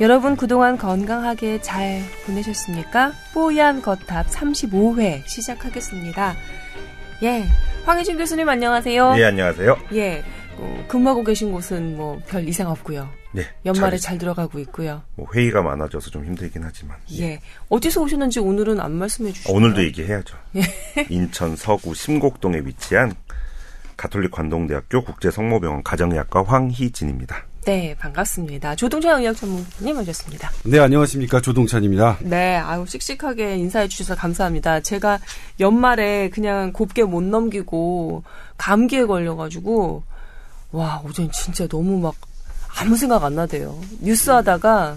여러분 그동안 건강하게 잘 보내셨습니까? 뽀얀 거탑 35회 시작하겠습니다. 예, 황혜진 교수님 안녕하세요. 예, 안녕하세요. 예, 어, 근무하고 계신 곳은 뭐 별 이상 없고요. 예, 연말에 잘, 잘 들어가고 있고요. 뭐 회의가 많아져서 좀 힘들긴 하지만. 예, 어디서 오셨는지 오늘은 안 말씀해 주시죠. 어, 오늘도 얘기해야죠. 인천 서구 심곡동에 위치한 가톨릭 관동대학교 국제성모병원 가정의학과 황희진입니다. 네, 반갑습니다. 조동찬 의학 전문님 오셨습니다. 네, 안녕하십니까. 조동찬입니다. 네, 아유, 씩씩하게 인사해 주셔서 감사합니다. 제가 연말에 그냥 곱게 못 넘기고 감기에 걸려가지고, 와, 어젠 진짜 너무 막 아무 생각 안 나대요. 뉴스 하다가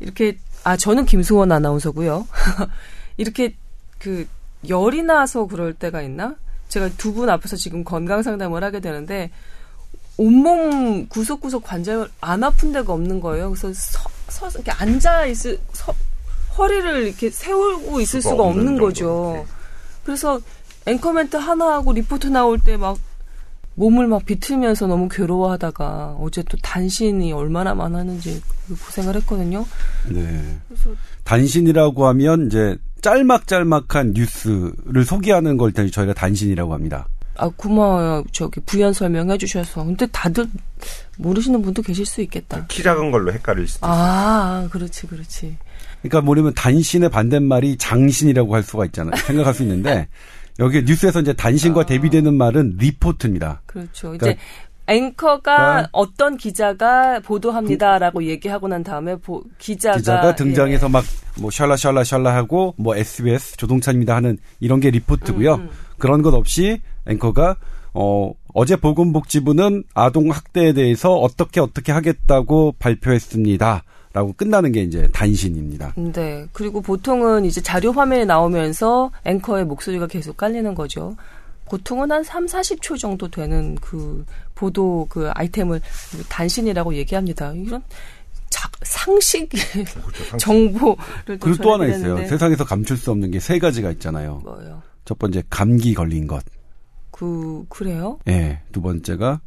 이렇게, 아, 저는 김승원 아나운서고요. 이렇게 그 열이 나서 그럴 때가 있나? 제가 두 분 앞에서 지금 건강 상담을 하게 되는데, 온몸 구석구석 관절 안 아픈 데가 없는 거예요. 그래서 서, 서 이렇게 앉아 있을 서, 허리를 이렇게 세우고 있을 수가, 수가 없는, 없는 거죠. 네. 그래서 앵커멘트 하나 하고 리포트 나올 때 막 몸을 막 비틀면서 너무 괴로워하다가 어제 또 단신이 얼마나 많았는지 고생을 했거든요. 네. 그래서 단신이라고 하면 이제 짤막짤막한 뉴스를 소개하는 걸 저희가 단신이라고 합니다. 아, 고마워요. 저기 부연 설명해 주셔서. 근데 다들 모르시는 분도 계실 수 있겠다. 키 작은 걸로 헷갈릴 수도 있어요. 아, 그렇지, 그렇지. 그러니까 뭐냐면 단신의 반대말이 장신이라고 할 수가 있잖아요. 생각할 수 있는데 여기 뉴스에서 이제 단신과 아. 대비되는 말은 리포트입니다. 그렇죠. 그러니까 이제 앵커가 아. 어떤 기자가 보도합니다라고 그, 얘기하고 난 다음에 보, 기자가 기자가 등장해서 예. 막뭐 샬라 샬라 샬라 하고 뭐 SBS 조동찬입니다 하는 이런 게 리포트고요. 음, 음. 그런 것 없이 앵커가 어 어제 보건복지부는 아동 학대에 대해서 어떻게 어떻게 하겠다고 발표했습니다. 라고 끝나는 게 이제 단신입니다. 네. 그리고 보통은 이제 자료 화면에 나오면서 앵커의 목소리가 계속 깔리는 거죠. 보통은 한 3, 40초 정도 되는 그 보도 그 아이템을 단신이라고 얘기합니다. 이런 자, 상식 그렇죠, 정보를 그리고 또 하나 있어요. 세상에서 감출 수 없는 게 세 가지가 있잖아요. 뭐요? 첫 번째 감기 걸린 것. 그 그래요? 예. 네, 두 번째가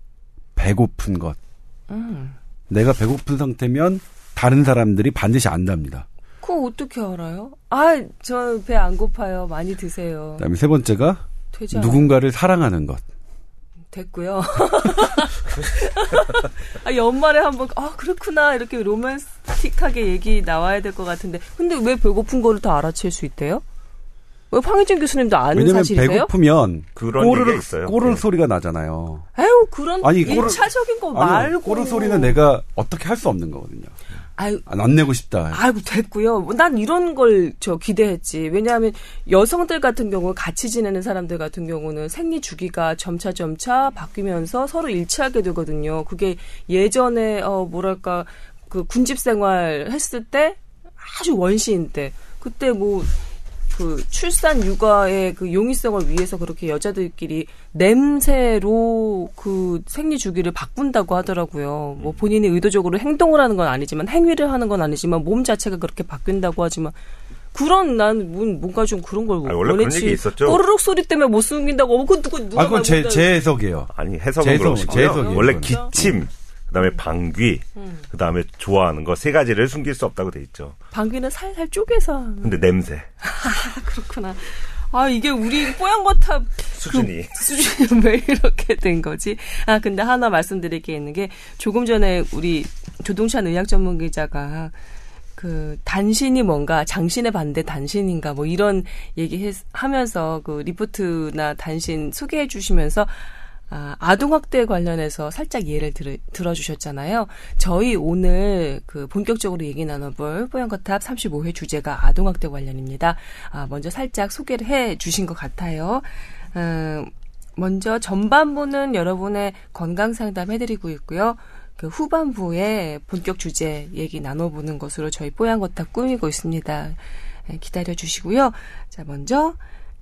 배고픈 것. 음. 내가 배고픈 상태면 다른 사람들이 반드시 안답니다. 그거 어떻게 알아요? 아, 저 배 안 고파요. 많이 드세요. 그다음에 세 번째가 누군가를 사랑하는 것. 됐고요. 아, 연말에 한번 아 그렇구나 이렇게 로맨틱하게 얘기 나와야 될 것 같은데 근데 왜 배고픈 거를 다 알아챌 수 있대요? 왜 황희진 교수님도 아는 왜냐면 사실이세요? 배고프면 그런 꼬르륵, 있어요. 꼬르륵 네. 소리가 나잖아요. 아유 그런 아니, 일차적인 거 말고 꼬르륵 소리는 내가 어떻게 할 수 없는 거거든요. 아유, 안 내고 싶다. 아이고 됐고요. 난 이런 걸 저 기대했지. 왜냐하면 여성들 같은 경우 같이 지내는 사람들 같은 경우는 생리 주기가 점차 점차 바뀌면서 서로 일치하게 되거든요. 그게 예전에 어 뭐랄까 그 군집 생활 했을 때 아주 원시인 때 그때 뭐 그 출산 육아의 그 용이성을 위해서 그렇게 여자들끼리 냄새로 그 생리 주기를 바꾼다고 하더라고요. 뭐 본인이 의도적으로 행동을 하는 건 아니지만 행위를 하는 건 아니지만 몸 자체가 그렇게 바뀐다고 하지만 그런 난 뭔가 좀 그런 걸 아니, 원래 그런 얘기 있었죠. 꼬르륵 소리 때문에 못 숨긴다고. 어, 그 누구 누가 아, 그건 제, 제 해석이에요. 아니 해석은 그러시고요. 원래 기침 그다음에 방귀, 음. 그다음에 좋아하는 거 세 가지를 숨길 수 없다고 돼 있죠. 방귀는 살살 쪼개서. 근데 냄새. 아, 그렇구나. 아, 이게 우리 뽀얀거탑 수준이. 그 수준이 왜 이렇게 된 거지? 아, 근데 하나 말씀드릴 게 있는 게 조금 전에 우리 조동찬 의학 전문 기자가 그 단신이 뭔가 장신의 반대 단신인가 뭐 이런 얘기 하면서 그 리포트나 단신 소개해 주시면서 아, 아동학대 관련해서 살짝 예를 들, 들어주셨잖아요. 저희 오늘 그 본격적으로 얘기 나눠볼 뽀얀거탑 35회 주제가 아동학대 관련입니다. 아, 먼저 살짝 소개를 해 주신 것 같아요. 음, 먼저 전반부는 여러분의 건강 상담 해드리고 있고요. 그 후반부에 본격 주제 얘기 나눠보는 것으로 저희 뽀얀거탑 꾸미고 있습니다. 네, 기다려 주시고요. 자, 먼저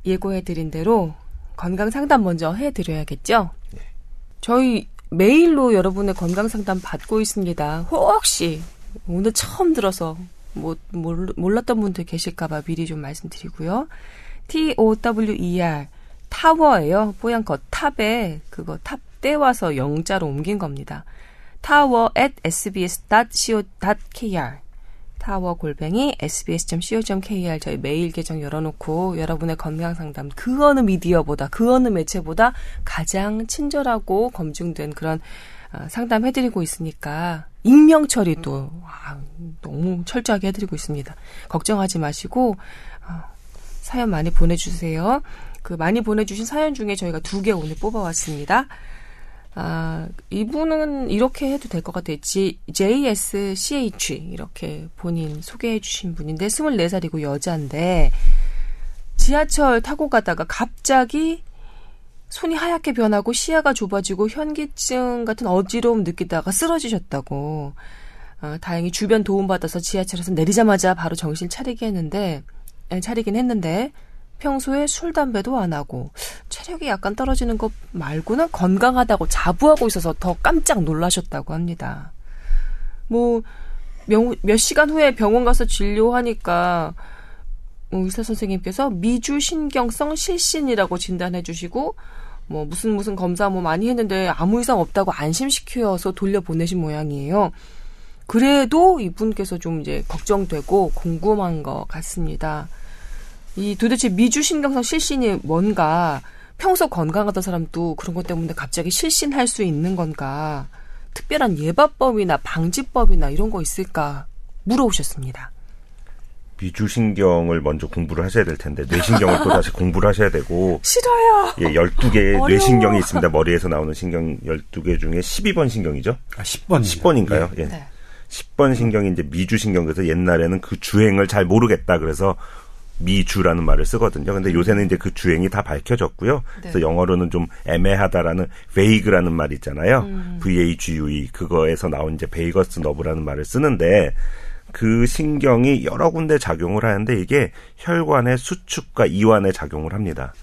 예고해드린 대로 건강 상담 먼저 해드려야겠죠? 네. 저희 메일로 여러분의 건강 상담 받고 있습니다. 혹시 오늘 처음 들어서 뭐 몰랐던 분들 계실까봐 미리 좀 말씀드리고요. T O W E R 타워예요. 뽀얀 거탑에 그 거탑 떼와서 영자로 옮긴 겁니다. tower at sbs.co.kr 타워 골뱅이 sbs.co.kr 저희 메일 계정 열어놓고 여러분의 건강 상담 그 어느 미디어보다 그 어느 매체보다 가장 친절하고 검증된 그런 어, 상담해드리고 있으니까 익명 처리도 와, 너무 철저하게 해드리고 있습니다. 걱정하지 마시고 어, 사연 많이 보내주세요. 그 많이 보내주신 사연 중에 저희가 두 개 오늘 뽑아왔습니다. 아, 이분은 이렇게 해도 될 것 같아요. G, JSCH 이렇게 본인 소개해 주신 분인데 24살이고 여자인데 지하철 타고 가다가 갑자기 손이 하얗게 변하고 시야가 좁아지고 현기증 같은 어지러움 느끼다가 쓰러지셨다고. 어, 다행히 주변 도움받아서 지하철에서 내리자마자 바로 정신 차리게 했는데, 차리긴 했는데, 평소에 술, 담배도 안 하고, 체력이 약간 떨어지는 것 말고는 건강하다고 자부하고 있어서 더 깜짝 놀라셨다고 합니다. 뭐, 명, 몇 시간 후에 병원 가서 진료하니까, 뭐 의사 선생님께서 미주신경성 실신이라고 진단해 주시고, 뭐 무슨 무슨 검사 뭐 많이 했는데 아무 이상 없다고 안심시켜서 돌려보내신 모양이에요. 그래도 이분께서 좀 이제 걱정되고 궁금한 것 같습니다. 이 도대체 미주신경성 실신이 뭔가 평소 건강하던 사람도 그런 것 때문에 갑자기 실신할 수 있는 건가 특별한 예방법이나 방지법이나 이런 거 있을까 물어보셨습니다. 미주신경을 먼저 공부를 하셔야 될 텐데 뇌신경을 또 다시 공부를 하셔야 되고 싫어요. 예, 12개의 뇌신경이 있습니다. 머리에서 나오는 신경 12개 중에 12번 신경이죠. 아, 10번. 10번인가요? 예. 네. 10번 신경이 이제 미주신경 그래서 옛날에는 그 주행을 잘 모르겠다 그래서 미주라는 말을 쓰거든요. 근데 요새는 이제 그 주행이 다 밝혀졌고요. 그래서 영어로는 좀 애매하다라는 vague라는 말 있잖아요. V-A-G-U-E 그거에서 나온 이제 베이거스 너브라는 말을 쓰는데 그 신경이 여러 군데 작용을 하는데 이게 혈관의 수축과 이완에 작용을 합니다.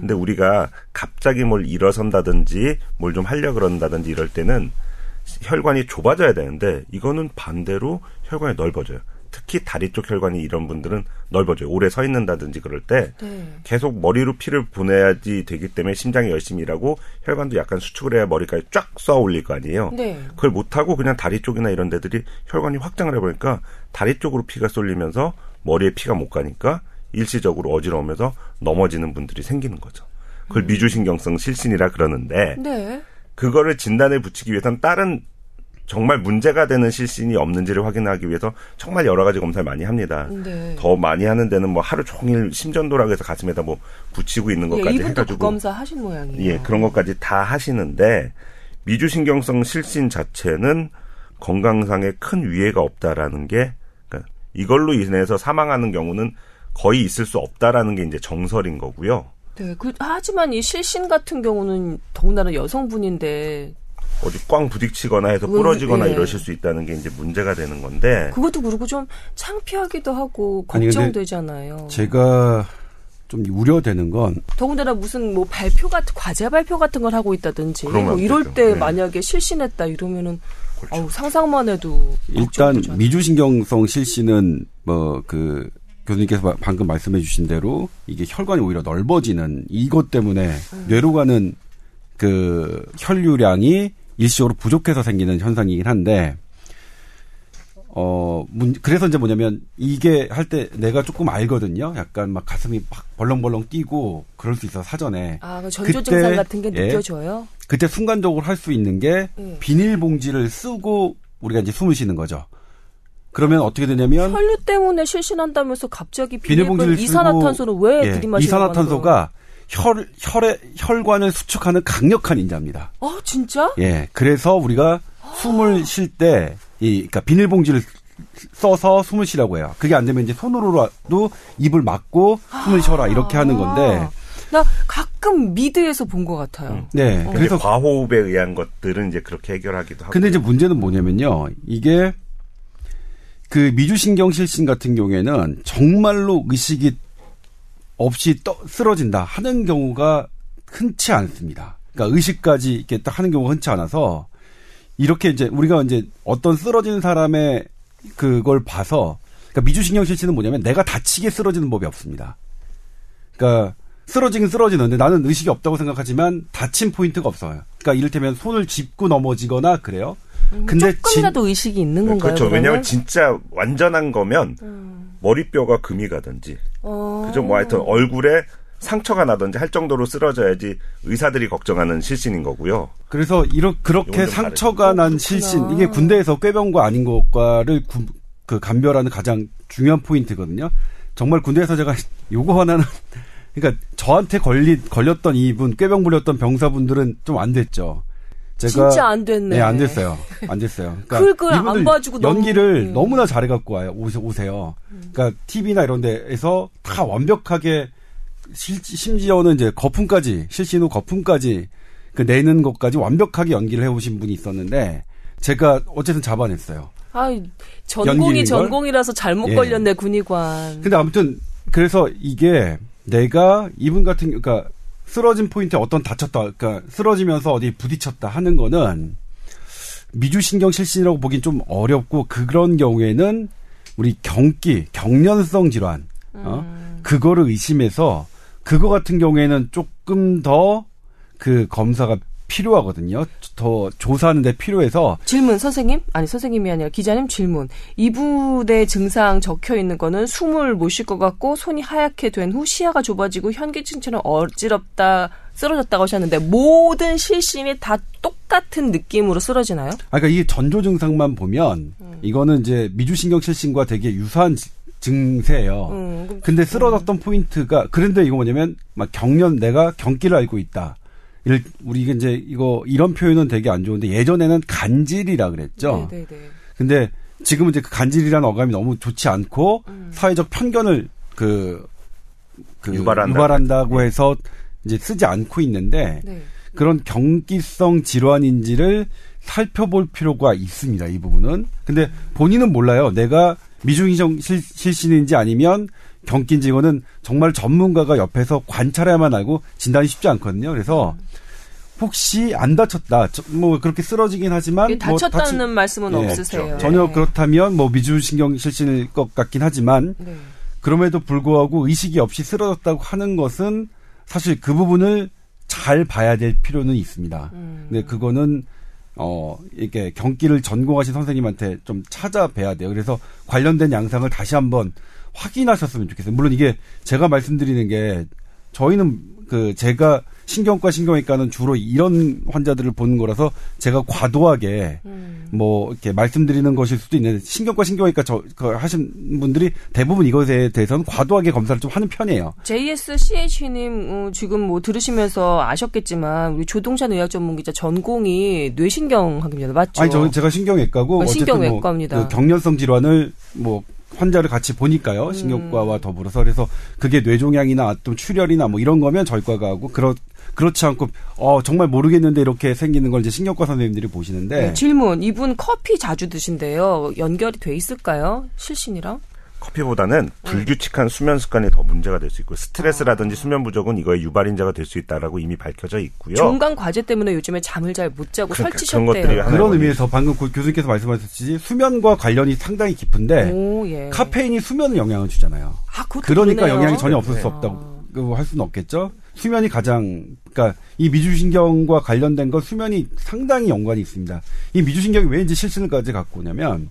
근데 우리가 갑자기 뭘 일어선다든지 뭘 좀 하려 그런다든지 이럴 때는 혈관이 좁아져야 되는데 이거는 반대로 혈관이 넓어져요. 특히 다리 쪽 혈관이 이런 분들은 넓어져요. 오래 서 있는다든지 그럴 때 네. 계속 머리로 피를 보내야지 되기 때문에 심장이 열심히 일하고 혈관도 약간 수축을 해야 머리까지 쫙 쏘아 올릴 거 아니에요. 네. 그걸 못하고 그냥 다리 쪽이나 이런 데들이 혈관이 확장을 해보니까 다리 쪽으로 피가 쏠리면서 머리에 피가 못 가니까 일시적으로 어지러우면서 넘어지는 분들이 생기는 거죠. 그걸 미주신경성 실신이라 그러는데 네. 그거를 진단에 붙이기 위해서는 다른 정말 문제가 되는 실신이 없는지를 확인하기 위해서 정말 여러 가지 검사를 많이 합니다. 네. 더 많이 하는 데는 뭐 하루 종일 심전도라고 해서 가슴에다 뭐 붙이고 있는 예, 것까지 그 해가지고 검사 하신 모양이에요. 예 그런 것까지 다 하시는데 미주신경성 실신 자체는 건강상에 큰 위해가 없다라는 게 그러니까 이걸로 인해서 사망하는 경우는 거의 있을 수 없다라는 게 이제 정설인 거고요. 네, 그, 하지만 이 실신 같은 경우는 더군다나 여성분인데 어디 꽝 부딪히거나 해서 음, 부러지거나 예. 이러실 수 있다는 게 이제 문제가 되는 건데 그것도 그렇고 좀 창피하기도 하고 걱정되잖아요. 제가 좀 우려되는 건 더군다나 무슨 뭐 발표 같은 과제 발표 같은 걸 하고 있다든지 뭐안 이럴 되죠. 때 네. 만약에 실신했다 이러면은 그렇죠. 어우, 상상만 해도 일단. 미주신경성 실신은 뭐 그 교수님께서 바- 방금 말씀해 주신 대로 이게 혈관이 오히려 넓어지는 이것 때문에 음. 뇌로 가는 그 혈류량이 일시적으로 부족해서 생기는 현상이긴 한데 어 문, 그래서 이제 뭐냐면 이게 할 때 내가 조금 알거든요. 약간 막 가슴이 막 벌렁벌렁 뛰고 그럴 수 있어 사전에. 아, 그 전조 그때, 증상 같은 게 예. 느껴져요. 그때 순간적으로 할 수 있는 게 예. 비닐봉지를 쓰고 우리가 이제 숨을 쉬는 거죠. 그러면 어떻게 되냐면 혈류 때문에 실신한다면서 갑자기 비닐봉지를 이산화탄소를 왜 예, 들이마시는 이산화탄소가 혈 혈의 혈관을 수축하는 강력한 인자입니다. 어, 진짜? 예, 그래서 우리가 숨을 쉴 때 이 그러니까 비닐봉지를 써서 숨을 쉬라고 해요. 그게 안 되면 이제 손으로라도 입을 막고 숨을 쉬어라 이렇게 하는 건데 아, 나 가끔 미드에서 본 것 같아요. 네, 그래서 그래서 과호흡에 의한 것들은 이제 그렇게 해결하기도 하고 근데 이제 문제는 뭐냐면요. 이게 그 미주신경 실신 같은 경우에는 정말로 의식이 없이 떠, 쓰러진다 하는 경우가 흔치 않습니다. 그러니까 의식까지 이렇게 딱 하는 경우가 흔치 않아서 이렇게 이제 우리가 이제 어떤 쓰러진 사람의 그걸 봐서 그러니까 미주신경 실신은 뭐냐면 내가 다치게 쓰러지는 법이 없습니다. 그러니까 쓰러지긴 쓰러지는데 나는 의식이 없다고 생각하지만 다친 포인트가 없어요. 그러니까 이를테면 손을 짚고 넘어지거나 그래요. 음, 근데 조금이라도 진, 의식이 있는 건가요? 그렇죠. 그러면? 왜냐하면 진짜 완전한 거면 음. 머리뼈가 금이 가든지, 어. 그죠? 뭐 하여튼 얼굴에 상처가 나든지 할 정도로 쓰러져야지 의사들이 걱정하는 실신인 거고요. 그래서 이렇게 그렇게 상처가 난 실신 이게 군대에서 꾀병과 아닌 것과를 구, 그 감별하는 가장 중요한 포인트거든요. 정말 군대에서 제가 요거 하나는 그러니까 저한테 걸리 걸렸던 이분 꾀병 부렸던 병사분들은 좀 안 됐죠. 제가 진짜 안 됐네. 네, 안 됐어요. 안 됐어요. 그러니까 안 봐주고 연기를 너무, 음. 너무나 잘해 갖고 와요. 오세요. 그러니까 TV나 이런 데에서 다 완벽하게 실, 심지어는 이제 거품까지 실신 후 거품까지 그 내는 것까지 완벽하게 연기를 해 오신 분이 있었는데 제가 어쨌든 잡아냈어요. 아, 전공이 전공이라서 잘못 예. 걸렸네 군의관. 근데 아무튼 그래서 이게 내가 이분 같은 그러니까 쓰러진 포인트에 어떤 다쳤다, 그러니까 쓰러지면서 어디 부딪혔다 하는 거는 미주신경 실신이라고 보긴 좀 어렵고 그런 경우에는 우리 경기, 경련성 질환, 어? 음. 그거를 의심해서 그거 같은 경우에는 조금 더 그 검사가 필요하거든요. 더 조사하는 데 필요해서 질문 선생님 아니 선생님이 아니라 기자님 질문 이분의 증상 적혀 있는 거는 숨을 못 쉴 것 같고 손이 하얗게 된 후 시야가 좁아지고 현기증처럼 어지럽다 쓰러졌다고 하셨는데 모든 실신이 다 똑같은 느낌으로 쓰러지나요? 아, 그러니까 이 전조 증상만 보면 음. 이거는 이제 미주신경 실신과 되게 유사한 증세예요. 음, 근데 쓰러졌던 음. 포인트가 그런데 이거 뭐냐면 막 경련 내가 경기를 알고 있다. 우리 이게 제 이거 이런 표현은 되게 안 좋은데 예전에는 간질이라 그랬죠. 네, 네, 네. 근데 지금은 이제 그 간질이라는 어감이 너무 좋지 않고 음. 사회적 편견을 그, 그 유발한다. 고 해서 이제 쓰지 않고 있는데 네. 그런 경기성 질환인지를 살펴볼 필요가 있습니다. 이 부분은. 근데 본인은 몰라요. 내가 미중이정 실신인지 아니면 경기인지 이거는 정말 전문가가 옆에서 관찰해야만 알고 진단이 쉽지 않거든요. 그래서 혹시 안 다쳤다, 뭐 그렇게 쓰러지긴 하지만 뭐 다쳤다는 뭐 다치, 말씀은 네, 없으세요. 전혀 네. 그렇다면 뭐 미주신경 실신일 것 같긴 하지만 네. 그럼에도 불구하고 의식이 없이 쓰러졌다고 하는 것은 사실 그 부분을 잘 봐야 될 필요는 있습니다. 음. 근데 그거는 어, 이렇게 경기를 전공하신 선생님한테 좀 찾아뵈야 돼요. 그래서 관련된 양상을 다시 한번 확인하셨으면 좋겠어요. 물론 이게 제가 말씀드리는 게 저희는 그 제가 신경과 신경외과는 주로 이런 환자들을 보는 거라서 제가 과도하게 음. 뭐 이렇게 말씀드리는 것일 수도 있는데 신경과 신경외과 저 그 하신 분들이 대부분 이것에 대해서는 과도하게 검사를 좀 하는 편이에요. JSCH님 어, 지금 뭐 들으시면서 아셨겠지만 우리 조동찬 의학 전문 기자 전공이 뇌신경학입니다. 맞죠? 아니 저 제가 신경외과고 어, 신경외과입니다. 뭐 그 경련성 질환을 뭐 환자를 같이 보니까요. 음. 신경과와 더불어서 그래서 그게 뇌종양이나 또 출혈이나 뭐 이런 거면 저희 과가 하고 그렇 그렇지 않고 어 정말 모르겠는데 이렇게 생기는 걸 이제 신경과 선생님들이 보시는데 네, 질문 이분 커피 자주 드신대요. 연결이 돼 있을까요? 실신이랑? 커피보다는 네. 불규칙한 수면 습관이 더 문제가 될 수 있고 스트레스라든지 아. 수면 부족은 이거의 유발인자가 될 수 있다라고 이미 밝혀져 있고요. 중간 과제 때문에 요즘에 잠을 잘 못 자고 그러니까 설치셨대요. 그런 의미에서 방금 교수님께서 말씀하셨듯이 수면과 관련이 상당히 깊은데 오, 예. 카페인이 수면에 영향을 주잖아요. 아, 그러니까 그러네요. 영향이 전혀 없을 수 없다고 아. 할 수는 없겠죠. 수면이 가장 그러니까 이 미주신경과 관련된 건 수면이 상당히 연관이 있습니다. 이 미주신경이 왜 이제 실신을까지 갖고 오냐면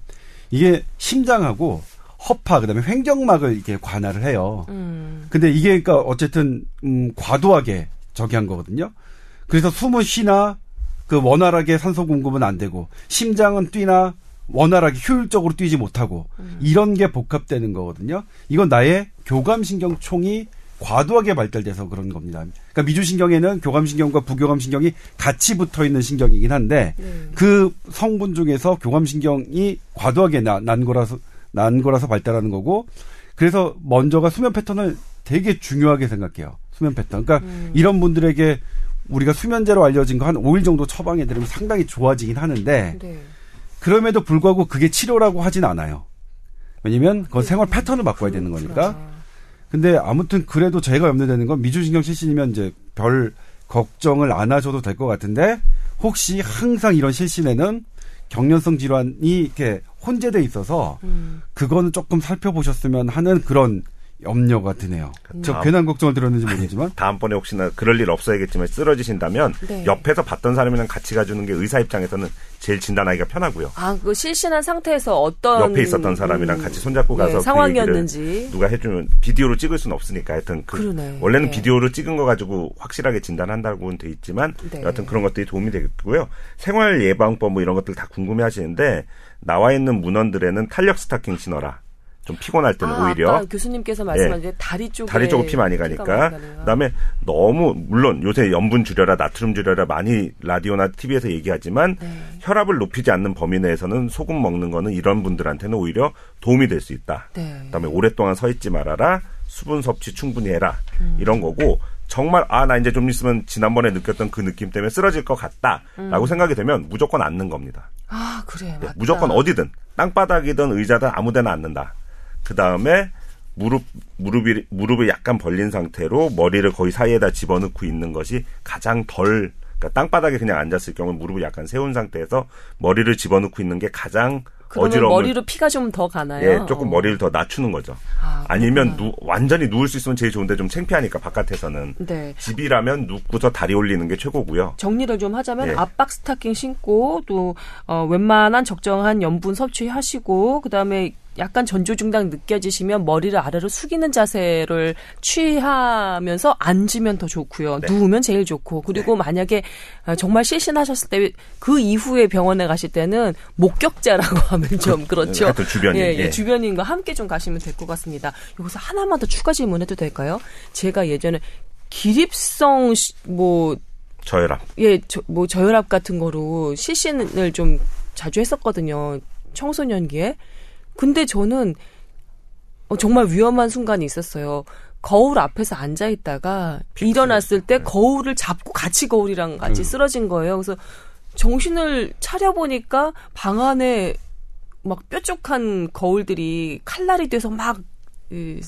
이게 심장하고 허파 그다음에 횡격막을 이렇게 관할을 해요. 음. 근데 이게 그러니까 어쨌든 음 과도하게 저기 한 거거든요. 그래서 숨은 쉬나 그 원활하게 산소 공급은 안 되고 심장은 뛰나 원활하게 효율적으로 뛰지 못하고 음. 이런 게 복합되는 거거든요. 이건 나의 교감신경총이 과도하게 발달돼서 그런 겁니다. 그러니까 미주신경에는 교감신경과 부교감신경이 같이 붙어 있는 신경이긴 한데 네. 그 성분 중에서 교감신경이 과도하게 나, 난 거라서 난 거라서 발달하는 거고 그래서 먼저가 수면 패턴을 되게 중요하게 생각해요. 수면 패턴. 그러니까 음. 이런 분들에게 우리가 수면제로 알려진 거 한 5일 정도 처방해 드리면 상당히 좋아지긴 하는데 네. 그럼에도 불구하고 그게 치료라고 하진 않아요. 왜냐면 그건 생활 패턴을 바꿔야 되는 거니까. 근데 아무튼 그래도 제가 염려되는 건 미주신경 실신이면 이제 별 걱정을 안 하셔도 될 것 같은데 혹시 항상 이런 실신에는 경련성 질환이 이렇게 혼재돼 있어서 음. 그거는 조금 살펴보셨으면 하는 그런 염려가 드네요. 음. 저 괜한 걱정을 들었는지 모르겠지만 다음번에 혹시나 그럴 일 없어야겠지만 쓰러지신다면 네. 옆에서 봤던 사람이랑 같이 가주는 게 의사 입장에서는 제일 진단하기가 편하고요. 아, 그 실신한 상태에서 어떤 옆에 있었던 사람이랑 음, 같이 손잡고 가서 예, 그 상황이었는지. 누가 해주면 비디오로 찍을 수는 없으니까 하여튼 그 그러네. 원래는 예. 비디오로 찍은 거 가지고 확실하게 진단한다고는 돼 있지만 네. 여하튼 그런 것들이 도움이 되겠고요. 생활 예방법 뭐 이런 것들 다 궁금해 하시는데 나와 있는 문헌들에는 탄력 스타킹 신어라. 좀 피곤할 때는 아, 오히려 교수님께서 말씀하신 다리 쪽에 다리 쪽으로 피 많이 가니까 많이. 그다음에 너무 물론 요새 염분 줄여라 나트륨 줄여라 많이 라디오나 TV에서 얘기하지만 네. 혈압을 높이지 않는 범위 내에서는 소금 먹는 거는 이런 분들한테는 오히려 도움이 될 수 있다. 네. 그다음에 오랫동안 서 있지 말아라. 수분 섭취 충분히 해라. 음. 이런 거고 정말 아 나 이제 좀 있으면 지난번에 느꼈던 그 느낌 때문에 쓰러질 것 같다라고 생각이 되면 무조건 앉는 겁니다. 아, 그래. 예, 맞다. 무조건 어디든 땅바닥이든 의자든 아무데나 앉는다. 그 다음에 무릎 무릎이 무릎을 약간 벌린 상태로 머리를 거의 사이에다 집어넣고 있는 것이 가장 덜 그러니까 땅바닥에 그냥 앉았을 경우 무릎을 약간 세운 상태에서 머리를 집어넣고 있는 게 가장 그러면 어지러움을 머리로 피가 좀 더 가나요? 예, 조금 어. 머리를 더 낮추는 거죠. 아, 아니면 누, 완전히 누울 수 있으면 제일 좋은데 좀 창피하니까 바깥에서는 네. 집이라면 눕고서 다리 올리는 게 최고고요. 정리를 좀 하자면 예. 압박 스타킹 신고 또 어, 웬만한 적정한 염분 섭취하시고 그다음에 약간 전조 증상 느껴지시면 머리를 아래로 숙이는 자세를 취하면서 앉으면 더 좋고요. 네. 누우면 제일 좋고 그리고 만약에 어, 정말 실신하셨을 때 그 이후에 병원에 가실 때는 목격자라고 하면 좀 그렇죠. 하여튼 주변인, 예, 예, 예. 주변인과 함께 좀 가시면 될 것 같습니다. 여기서 하나만 더 추가 질문해도 될까요? 제가 예전에 기립성 시- 뭐 저혈압. 예, 저, 뭐 저혈압 같은 거로 실신을 좀 자주 했었거든요. 청소년기에. 근데 저는 어, 정말 위험한 순간이 있었어요. 거울 앞에서 앉아 있다가 일어났을 때 거울을 잡고 같이 거울이랑 같이 쓰러진 거예요. 그래서 정신을 차려 보니까 방 안에 막 뾰족한 거울들이 칼날이 돼서 막 이,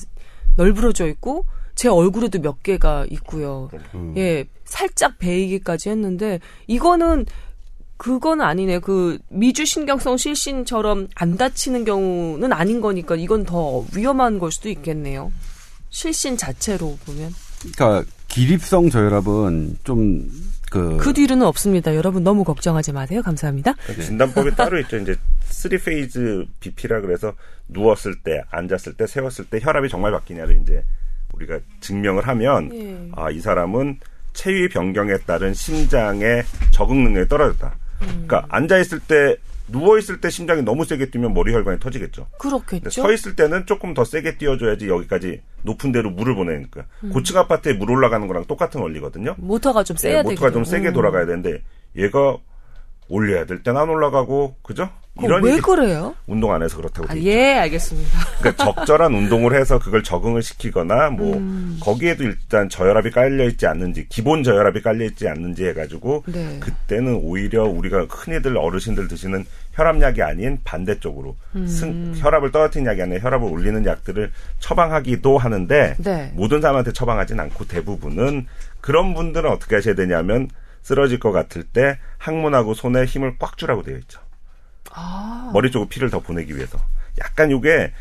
널브러져 있고 제 얼굴에도 몇 개가 있고요. 예, 살짝 베이기까지 했는데 이거는 그건 아니네. 그 미주 신경성 실신처럼 안 다치는 경우는 아닌 거니까 이건 더 위험한 걸 수도 있겠네요. 실신 자체로 보면 그러니까 기립성 저혈압은 좀 그 그 뒤로는 없습니다. 여러분 너무 걱정하지 마세요. 감사합니다. 진단법이 따로 있죠. 이제 3페이즈 BP라 그래서 누웠을 때, 앉았을 때, 세웠을 때 혈압이 정말 바뀌냐를 이제 우리가 증명을 하면 예. 아, 이 사람은 체위 변경에 따른 심장의 적응 능력이 떨어졌다. 음. 그러니까 앉아 있을 때 누워 있을 때 심장이 너무 세게 뛰면 머리 혈관이 터지겠죠. 그렇겠죠. 서 있을 때는 조금 더 세게 뛰어줘야지 여기까지 높은 데로 물을 보내니까 음. 고층 아파트에 물 올라가는 거랑 똑같은 원리거든요. 모터가 좀 예, 세야 모터가 되거든. 좀 세게 음. 돌아가야 되는데 얘가 올려야 될 땐 안 올라가고 그죠? 그거 왜 일이 그래요? 운동 안 해서 그렇다고 아. 예, 알겠습니다. 그러니까 적절한 운동을 해서 그걸 적응을 시키거나 뭐 음. 거기에도 일단 저혈압이 깔려 있지 않는지 기본 저혈압이 깔려 있지 않는지 해가지고 네. 그때는 오히려 우리가 흔히들 어르신들 드시는 혈압약이 아닌 반대쪽으로 음. 승, 혈압을 떨어뜨리는 약이 아니라 혈압을 올리는 약들을 처방하기도 하는데 네. 모든 사람한테 처방하진 않고 대부분은 그런 분들은 어떻게 하셔야 되냐면 쓰러질 것 같을 때 항문하고 손에 힘을 꽉 주라고 되어 있죠. 아, 머리 쪽으로 피를 더 보내기 위해서. 약간 요게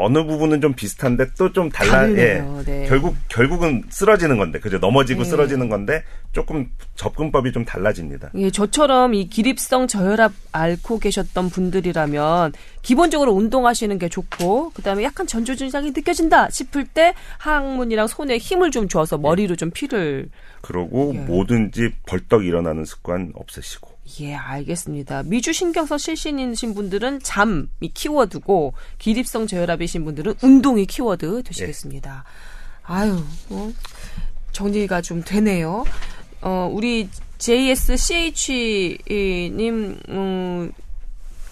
어느 부분은 좀 비슷한데 또 좀 달라. 다르네요. 예. 네. 결국 결국은 쓰러지는 건데 그죠? 넘어지고 네. 쓰러지는 건데 조금 접근법이 좀 달라집니다. 예, 저처럼 이 기립성 저혈압 앓고 계셨던 분들이라면 기본적으로 운동하시는 게 좋고 그다음에 약간 전조 증상이 느껴진다 싶을 때 항문이랑 손에 힘을 좀 줘서 머리로 좀 피를 그러고 예. 뭐든지 벌떡 일어나는 습관 없애시고. 예, 알겠습니다. 미주 신경성 실신이신 분들은 잠이 키워드고 기립성 저혈압이신 분들은 운동이 키워드 되시겠습니다. 아유, 뭐 정리가 좀 되네요. 어, 우리 JSCH님 음,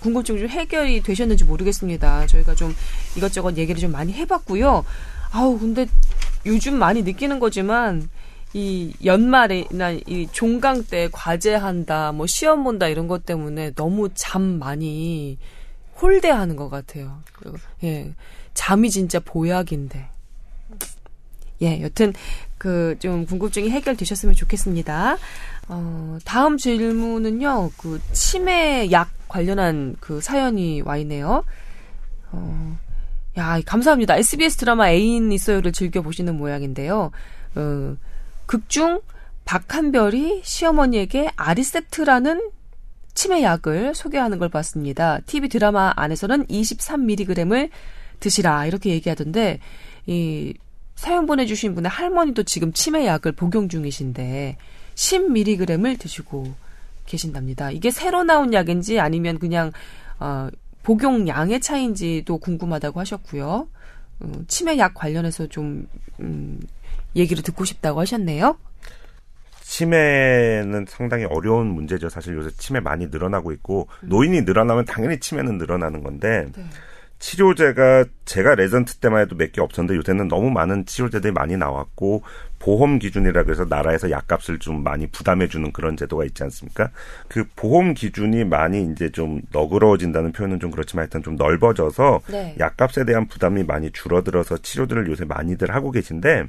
궁금증 좀 해결이 되셨는지 모르겠습니다. 저희가 좀 이것저것 얘기를 좀 많이 해봤고요. 아우 근데 요즘 많이 느끼는 거지만 이 연말이나 이 종강 때 과제한다, 뭐 시험 본다 이런 것 때문에 너무 잠 많이 홀대하는 것 같아요. 예, 잠이 진짜 보약인데. 예, 여튼 그 좀 궁금증이 해결되셨으면 좋겠습니다. 어, 다음 질문은요, 그 치매 약 관련한 그 사연이 와 있네요. 어, 야, 감사합니다. SBS 드라마 애인 있어요를 즐겨 보시는 모양인데요. 어, 극중 박한별이 시어머니에게 아리셉트라는 치매 약을 소개하는 걸 봤습니다. TV 드라마 안에서는 23mg을 드시라 이렇게 얘기하던데 이 사연 보내주신 분의 할머니도 지금 치매 약을 복용 중이신데 10mg을 드시고 계신답니다. 이게 새로 나온 약인지 아니면 그냥 어, 복용 양의 차이인지도 궁금하다고 하셨고요. 어, 치매 약 관련해서 좀 음, 얘기를 듣고 싶다고 하셨네요. 치매는 상당히 어려운 문제죠. 사실 요새 치매 많이 늘어나고 있고 노인이 늘어나면 당연히 치매는 늘어나는 건데 네. 치료제가 제가 레전트 때만 해도 몇 개 없었는데 요새는 너무 많은 치료제들이 많이 나왔고 보험 기준이라 그래서 나라에서 약값을 좀 많이 부담해 주는 그런 제도가 있지 않습니까? 그 보험 기준이 많이 이제 좀 너그러워진다는 표현은 좀 그렇지만 하여튼 좀 넓어져서 네. 약값에 대한 부담이 많이 줄어들어서 치료들을 요새 많이들 하고 계신데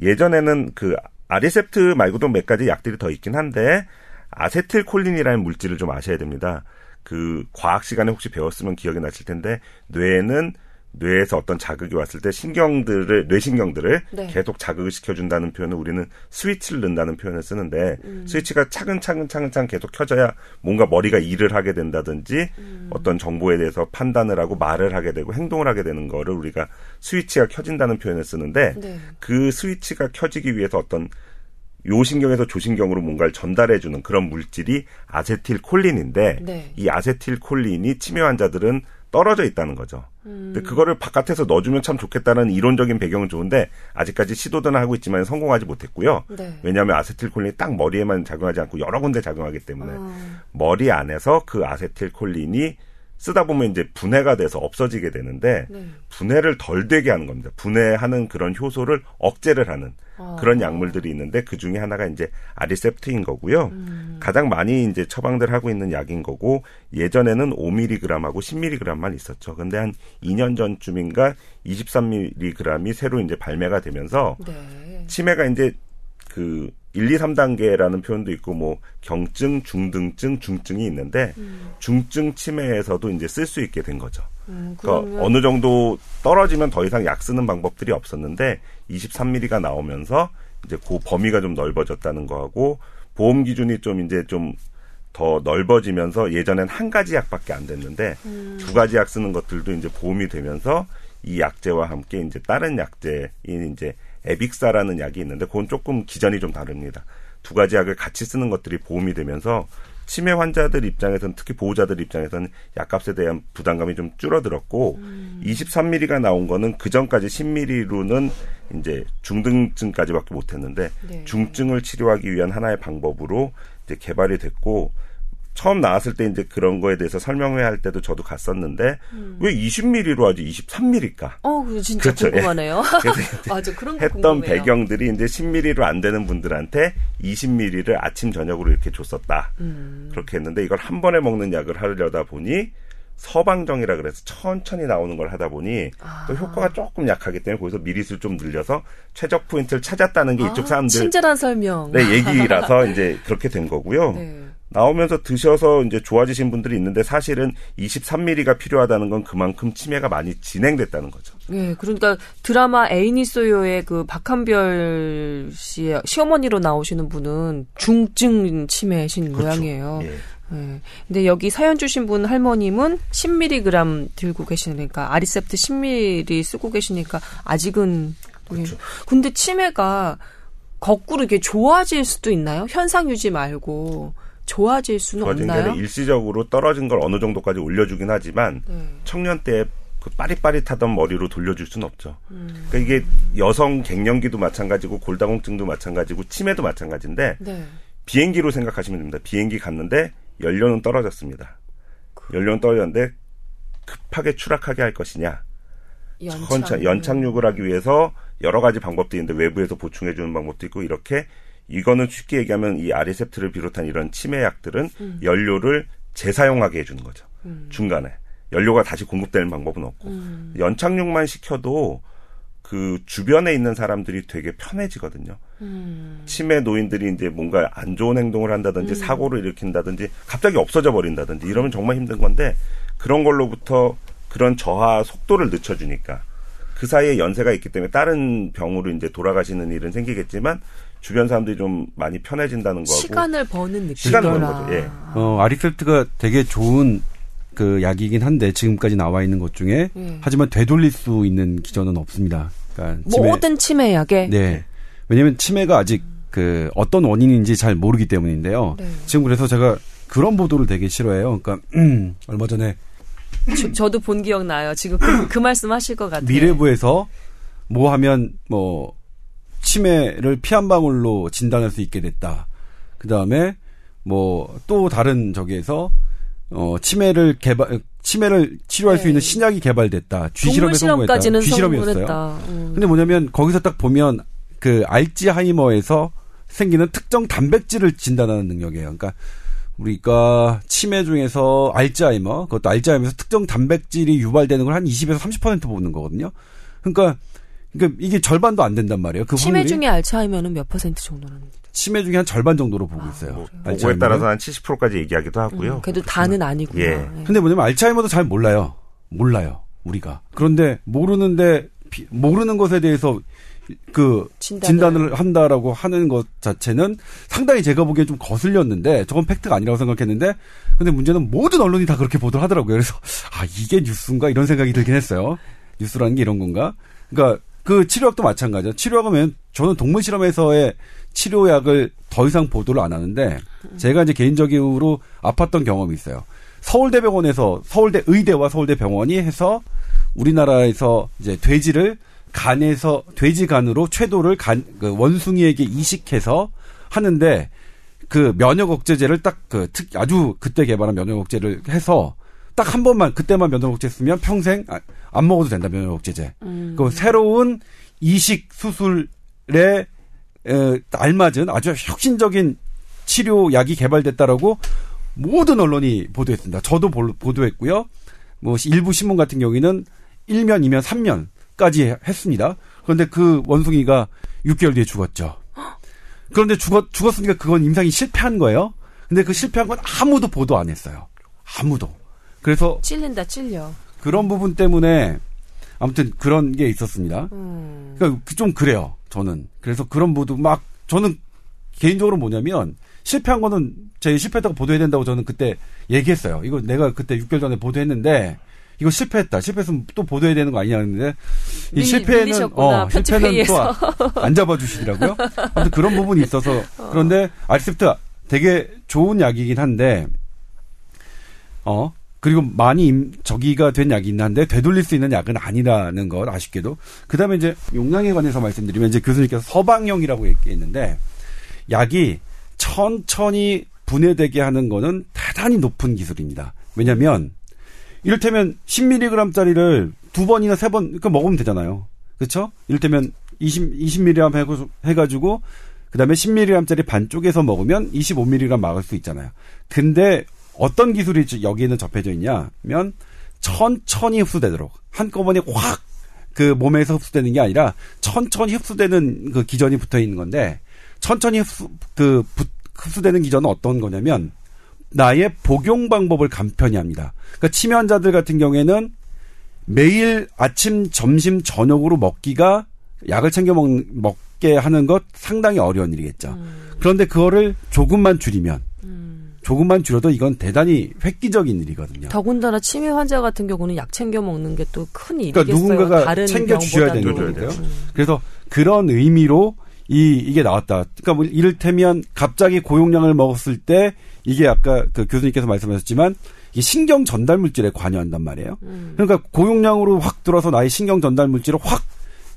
예전에는 그 아리셉트 말고도 몇 가지 약들이 더 있긴 한데 아세틸콜린이라는 물질을 좀 아셔야 됩니다. 그 과학 시간에 혹시 배웠으면 기억이 나실 텐데 뇌에는 뇌에서 어떤 자극이 왔을 때 신경들을 뇌신경들을 네. 계속 자극을 시켜준다는 표현을 우리는 스위치를 넣는다는 표현을 쓰는데 음. 스위치가 차근차근 차근차근 계속 켜져야 뭔가 머리가 일을 하게 된다든지 음. 어떤 정보에 대해서 판단을 하고 말을 하게 되고 행동을 하게 되는 거를 우리가 스위치가 켜진다는 표현을 쓰는데 네. 그 스위치가 켜지기 위해서 어떤 요신경에서 조신경으로 뭔가를 전달해주는 그런 물질이 아세틸콜린인데 네. 이 아세틸콜린이 치매 환자들은 떨어져 있다는 거죠. 음. 근데 그거를 바깥에서 넣어주면 참 좋겠다는 이론적인 배경은 좋은데 아직까지 시도는 하고 있지만 성공하지 못했고요. 네. 왜냐하면 아세틸콜린이 딱 머리에만 작용하지 않고 여러 군데 작용하기 때문에 어. 머리 안에서 그 아세틸콜린이 쓰다 보면 이제 분해가 돼서 없어지게 되는데 네. 분해를 덜 되게 하는 겁니다. 분해하는 그런 효소를 억제를 하는 아. 그런 약물들이 있는데 그 중에 하나가 이제 아리셉트인 거고요. 음. 가장 많이 이제 처방들 하고 있는 약인 거고 예전에는 5mg하고 10mg만 있었죠. 근데 한 2년 전쯤인가 23mg이 새로 이제 발매가 되면서 네. 치매가 이제 그 1, 2, 3단계라는 표현도 있고 뭐 경증, 중등증, 중증이 있는데 음. 중증 치매에서도 이제 쓸 수 있게 된 거죠. 음, 그러니까 어느 정도 떨어지면 더 이상 약 쓰는 방법들이 없었는데 23mm가 나오면서 이제 그 범위가 좀 넓어졌다는 거하고 보험 기준이 좀 이제 좀 더 넓어지면서 예전엔 한 가지 약밖에 안 됐는데 음. 두 가지 약 쓰는 것들도 이제 보험이 되면서 이 약제와 함께 이제 다른 약제인 이제 에빅사라는 약이 있는데 그건 조금 기전이 좀 다릅니다. 두 가지 약을 같이 쓰는 것들이 보험이 되면서 치매 환자들 입장에서는 특히 보호자들 입장에서는 약값에 대한 부담감이 좀 줄어들었고 음. 23mm가 나온 거는 그 전까지 10mm로는 이제 중등증까지밖에 못했는데 네. 중증을 치료하기 위한 하나의 방법으로 이제 개발이 됐고 처음 나왔을 때 이제 그런 거에 대해서 설명회 할 때도 저도 갔었는데 음. 왜 20mm로 하지 23mm일까? 어, 진짜 그렇죠. 궁금하네요. 맞아, 그런 거 했던 궁금해요. 배경들이 이제 10mm로 안 되는 분들한테 20mm를 아침 저녁으로 이렇게 줬었다. 음. 그렇게 했는데 이걸 한 번에 먹는 약을 하려다 보니 서방정이라 그래서 천천히 나오는 걸 하다 보니 아. 또 효과가 조금 약하기 때문에 거기서 미리수를 좀 늘려서 최적 포인트를 찾았다는 게 아, 이쪽 사람들 친절한 설명. 네, 얘기라서 이제 그렇게 된 거고요. 네. 나오면서 드셔서 이제 좋아지신 분들이 있는데 사실은 23mm가 필요하다는 건 그만큼 치매가 많이 진행됐다는 거죠. 네, 그러니까 드라마 애인이 소요의 그 박한별 씨의 시어머니로 나오시는 분은 중증 치매신 그렇죠. 모양이에요. 예. 네. 근데 여기 사연 주신 분 할머님은 10mg 들고 계시니까 아리셉트 10mg 쓰고 계시니까 아직은 그렇죠. 네. 근데 치매가 거꾸로 이게 좋아질 수도 있나요? 현상 유지 말고 좋아질 수는 좋아진 없나요? 게 일시적으로 떨어진 걸 어느 정도까지 올려주긴 하지만 네. 청년 때그 빠릿빠릿하던 머리로 돌려줄 수는 없죠. 음. 그러니까 이게 여성 갱년기도 마찬가지고 골다공증도 마찬가지고 치매도 마찬가지인데 네. 비행기로 생각하시면 됩니다. 비행기 갔는데 연료는 떨어졌습니다. 그... 연료는 떨어졌는데 급하게 추락하게 할 것이냐. 연착. 연착륙을 하기 위해서 여러 가지 방법도 있는데 외부에서 보충해 주는 방법도 있고 이렇게 이거는 쉽게 얘기하면 이 아리셉트를 비롯한 이런 치매약들은 음. 연료를 재사용하게 해주는 거죠. 음. 중간에 연료가 다시 공급되는 방법은 없고 음. 연착륙만 시켜도 그 주변에 있는 사람들이 되게 편해지거든요. 음. 치매 노인들이 이제 뭔가 안 좋은 행동을 한다든지 음. 사고를 일으킨다든지 갑자기 없어져 버린다든지 이러면 정말 힘든 건데 그런 걸로부터 그런 저하 속도를 늦춰주니까 그 사이에 연세가 있기 때문에 다른 병으로 이제 돌아가시는 일은 생기겠지만 주변 사람들이 좀 많이 편해진다는 거고 시간을 버는 느낌. 시간을 버는 거죠. 예. 어, 아리셀트가 되게 좋은 그 약이긴 한데 지금까지 나와 있는 것 중에 예. 하지만 되돌릴 수 있는 기전은 없습니다. 그러니까 치매- 모든 치매 약에 네. 왜냐면 치매가 아직 그 어떤 원인인지 잘 모르기 때문인데요. 네. 지금 그래서 제가 그런 보도를 되게 싫어해요. 그러니까 얼마 전에 저, 도본 기억 나요. 지금 그, 그 말씀 하실 것 같아요. 미래부에서 뭐 하면 뭐 치매를 피 한 방울로 진단할 수 있게 됐다. 그 다음에 뭐 또 다른 저기에서 어 치매를 개발 치매를 치료할 수 네. 있는 신약이 개발됐다. 쥐실험에 성공했다. 쥐실험이었어요. 음. 근데 뭐냐면 거기서 딱 보면 그 알츠하이머에서 생기는 특정 단백질을 진단하는 능력이에요. 그러니까 우리가 치매 중에서 알츠하이머, 그것도 알츠하이머에서 특정 단백질이 유발되는 걸 한 20에서 30% 보는 거거든요. 그러니까 그러니까 이게 절반도 안 된단 말이에요. 그 치매 중에 알츠하이머는 몇 퍼센트 정도는? 치매 중에 한 절반 정도로 보고 있어요. 뭐 보고에 알츠하이머는. 따라서 한 70%까지 얘기하기도 하고요. 음, 그래도 다는 아니구나. 예. 예. 근데 뭐냐면 알츠하이머도 잘 몰라요. 몰라요. 우리가. 그런데 모르는데 비- 모르는 것에 대해서 그 진단을. 진단을, 한다라고 하는 것 자체는 상당히 제가 보기엔 좀 거슬렸는데 저건 팩트가 아니라고 생각했는데 근데 문제는 모든 언론이 다 그렇게 보도를 하더라고요. 그래서 아 이게 뉴스인가 이런 생각이 들긴 했어요. 뉴스라는 게 이런 건가? 그러니까 그 치료약도 마찬가지죠. 치료약은 저는 동물 실험에서의 치료약을 더 이상 보도를 안 하는데 제가 이제 개인적으로 아팠던 경험이 있어요. 서울대병원에서 서울대 의대와 서울대 병원이 해서 우리나라에서 이제 돼지를 간에서 돼지 간으로 쾌도를 간 그 원숭이에게 이식해서 하는데 그 면역 억제제를 딱 그 특 아주 그때 개발한 면역 억제를 해서 딱 한 번만 그때만 면역 억제 쓰면 평생 아- 안 먹어도 된다 면역 억제제. 음. 그 새로운 이식 수술에 에, 알맞은 아주 혁신적인 치료약이 개발됐다라고 모든 언론이 보도했습니다. 저도 볼- 보도했고요. 뭐 일부 신문 같은 경우에는 1면, 2면, 3년까지 했습니다. 그런데 그 원숭이가 6개월 뒤에 죽었죠. 그런데 죽었, 죽었으니까 그건 임상이 실패한 거예요. 근데 그 실패한 건 아무도 보도 안 했어요. 아무도. 그래서 찔린다, 찔려. 그런 부분 때문에 아무튼 그런 게 있었습니다. 음. 그러니까 그좀 그래요. 저는 그래서 그런 보도 막 저는 개인적으로 뭐냐면 실패한 거는 제 실패했다고 보도해야 된다고 저는 그때 얘기했어요. 이거 내가 그때 6개월 전에 보도했는데 이거 실패했다. 실패했으면 또 보도해야 되는 거 아니냐 했는데 이 밀리- 실패는 어 실패는. 또 안 잡아주시더라고요. 아무튼 그런 부분이 있어서 그런데 알셉트 되게 좋은 약이긴 한데 어 그리고 많이 임- 저기가 된 약이긴 한데 되돌릴 수 있는 약은 아니라는 것 아쉽게도 그다음에 이제 용량에 관해서 말씀드리면 이제 교수님께서 서방용이라고 얘기했는데 약이 천천히 분해되게 하는 거는 대단히 높은 기술입니다. 왜냐하면 이를테면 10mg짜리를 두 번이나 세 번, 그 먹으면 되잖아요. 그렇죠? 이를테면 20, 20mg 해고- 해가지고, 그 다음에 10mg짜리 반쪽에서 먹으면 25mg 막을 수 있잖아요. 근데 어떤 기술이 지- 여기에는 접해져 있냐면, 천천히 흡수되도록, 한꺼번에 확, 그 몸에서 흡수되는 게 아니라, 천천히 흡수되는 그 기전이 붙어 있는 건데, 천천히 흡수, 그, 부- 흡수되는 기전은 어떤 거냐면, 나의 복용 방법을 간편히 합니다. 그러니까 치매 환자들 같은 경우에는 매일 아침, 점심, 저녁으로 먹기가 약을 챙겨 먹, 먹게 하는 것 상당히 어려운 일이겠죠. 그런데 그거를 조금만 줄이면 조금만 줄여도 이건 대단히 획기적인 일이거든요. 더군다나 치매 환자 같은 경우는 약 챙겨 먹는 게 또 큰 일이겠어요. 그러니까 누군가가 다른 챙겨 주셔야. 되는 거니까요. 음. 그래서 그런 의미로 이 이게 나왔다. 그러니까 뭐 이를테면 갑자기 고용량을 먹었을 때 이게 아까 그 교수님께서 말씀하셨지만 이 신경 전달 물질에 관여한단 말이에요. 음. 그러니까 고용량으로 확 들어서 나의 신경 전달 물질을 확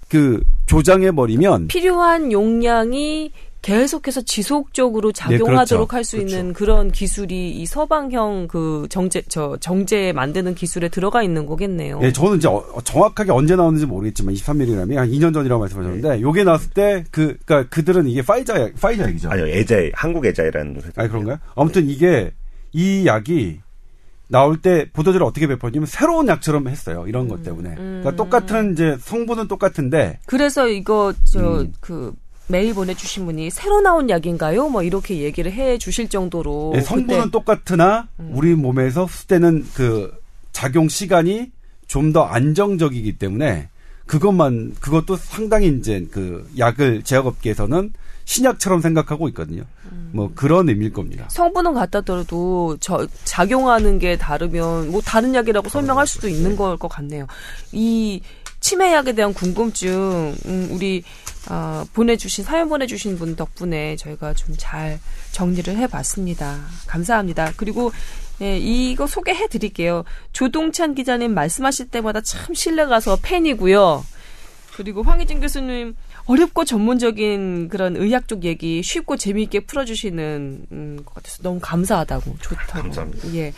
그 조장해 버리면 필요한 용량이 계속해서 지속적으로 작용하도록 그렇죠. 할수 그렇죠. 있는 그런 기술이 이 서방형 그 정제 저 정제 만드는 기술에 들어가 있는 거겠네요. 예, 저는 이제 어- 정확하게 언제 나왔는지 모르겠지만 23mg이 한 2년 전이라고 말씀하셨는데 요게 나왔을 때 그 그러니까 그들은 이게 파이자 약, 파이자 약이죠. 아니요, 에자이, 한국 에자이라는 회사. 아니 그런가요? 아무튼 이게 이 약이 나올 때 보도자를 어떻게 베풀었냐면 새로운 약처럼 했어요. 이런 것 때문에. 그러니까 똑같은 이제 성분은 똑같은데 그래서 이거 저 음. 그 메일 보내주신 분이 새로 나온 약인가요? 뭐 이렇게 얘기를 해 주실 정도로 예, 성분은 그때 똑같으나 우리 몸에서 흡수되는 그 작용 시간이 좀 더 안정적이기 때문에 그것만 그것도 상당히 이제 그 약을 제약업계에서는 신약처럼 생각하고 있거든요. 음. 뭐 그런 의미일 겁니다. 성분은 같다더라도 저 작용하는 게 다르면 뭐 다른 약이라고 설명할 수도 있는 걸것 같네요. 이 치매약에 대한 궁금증 음, 우리 어, 보내주신 사연 보내주신 분 덕분에 저희가 좀 잘 정리를 해봤습니다. 감사합니다. 그리고 예, 이거 소개해 드릴게요. 조동찬 기자님 말씀하실 때마다 참 신뢰 가서 팬이고요. 그리고 황희진 교수님 어렵고 전문적인 그런 의학 쪽 얘기 쉽고 재미있게 풀어주시는 음, 것 같아서 너무 감사하다고 좋다고. 감사합니다. 예.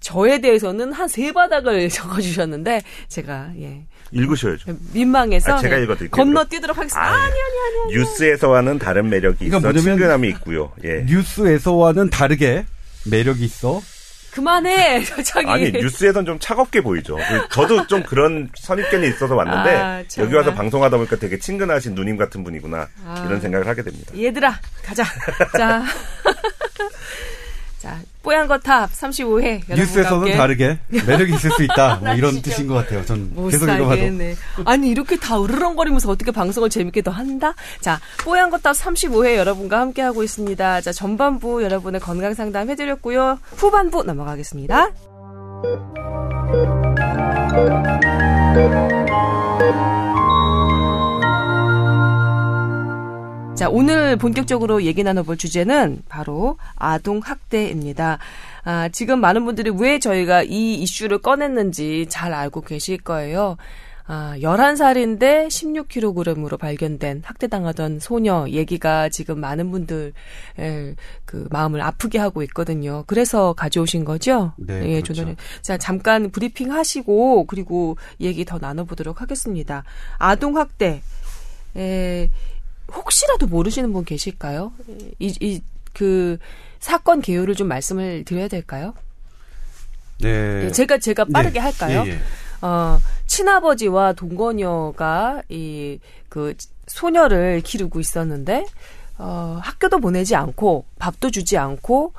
저에 대해서는 한 세 바닥을 적어주셨는데 제가 예 읽으셔야죠. 민망해서 아, 제가 읽어드릴게요. 건너뛰도록 하겠습니다. 아, 아니 아니 아니 아니. 뉴스에서와는 다른 매력이 있어. 뭐냐면 친근함이 있고요. 예. 뉴스에서와는 다르게 매력이 있어. 그만해, 저기. 아니 뉴스에선 좀 차갑게 보이죠. 그 저도 좀 그런 선입견이 있어서 왔는데 아. 여기 와서 방송하다 보니까 되게 친근하신 누님 같은 분이구나 아. 이런 생각을 하게 됩니다. 얘들아, 가자. 자. 자, 뽀얀 거탑 35회. 뉴스에서는 다르게 매력이 있을 수 있다. 뭐 이런 뜻인 것 같아요. 전못 계속 읽어봐도. 아니, 이렇게 다 으르렁거리면서 어떻게 방송을 재밌게 더 한다? 자, 뽀얀 거탑 35회 여러분과 함께하고 있습니다. 자, 전반부 여러분의 건강 상담 해드렸고요. 후반부 넘어가겠습니다. 자, 오늘 본격적으로 얘기 나눠볼 주제는 바로 아동학대입니다. 아, 지금 많은 분들이 왜 저희가 이 이슈를 꺼냈는지 잘 알고 계실 거예요. 아, 11살인데 16kg으로 발견된 학대당하던 소녀 얘기가 지금 많은 분들 그 마음을 아프게 하고 있거든요. 그래서 가져오신 거죠? 네, 예, 그렇죠. 자, 잠깐 브리핑 하시고 그리고 얘기 더 나눠 보도록 하겠습니다. 아동 학대. 에, 혹시라도 모르시는 분 계실까요? 이, 이, 그, 사건 개요를 좀 말씀을 드려야 될까요? 네. 예, 제가, 제가 빠르게 네. 할까요? 예, 예. 어, 친아버지와 동거녀가 이, 그, 소녀를 기르고 있었는데, 어, 학교도 보내지 않고, 밥도 주지 않고,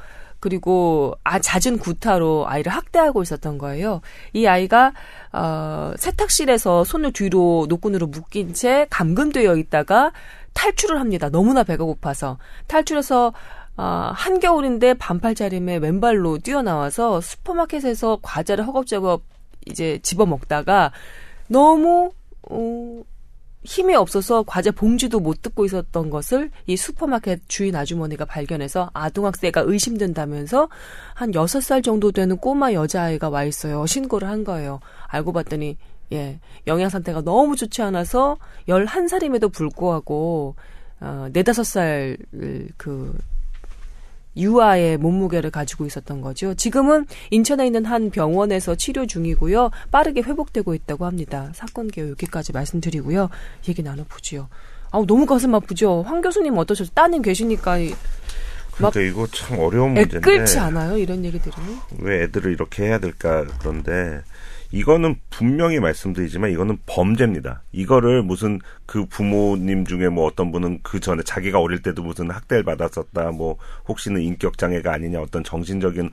그리고 아 잦은 구타로 아이를 학대하고 있었던 거예요. 이 아이가 어 세탁실에서 손을 뒤로 노끈으로 묶인 채 감금되어 있다가 탈출을 합니다. 너무나 배가 고파서 탈출해서 어, 한겨울인데 반팔짜림에 왼발로 뛰어나와서 슈퍼마켓에서 과자를 허겁지겁 이제 집어 먹다가 너무 어, 힘이 없어서 과자 봉지도 못 뜯고 있었던 것을 이 슈퍼마켓 주인 아주머니가 발견해서 아동학대가 의심된다면서 한 6살 정도 되는 꼬마 여자아이가 와 있어요. 신고를 한 거예요. 알고 봤더니 예, 영양 상태가 너무 좋지 않아서 11살임에도 불구하고 어, 4, 5살 그 유아의 몸무게를 가지고 있었던 거죠. 지금은 인천에 있는 한 병원에서 치료 중이고요. 빠르게 회복되고 있다고 합니다. 사건 개요 여기까지 말씀드리고요. 얘기 나눠보지요. 아우 너무 가슴 아프죠. 황 교수님 어떠셨어요? 따님 계시니까 막 그러니까 이거 참 어려운 문제인데 애끓지 않아요? 이런 얘기 들으면? 왜 애들을 이렇게 해야 될까 그런데 이거는 분명히 말씀드리지만 이거는 범죄입니다. 이거를 무슨 그 부모님 중에 뭐 어떤 분은 그 전에 자기가 어릴 때도 무슨 학대를 받았었다 뭐 혹시는 인격 장애가 아니냐 어떤 정신적인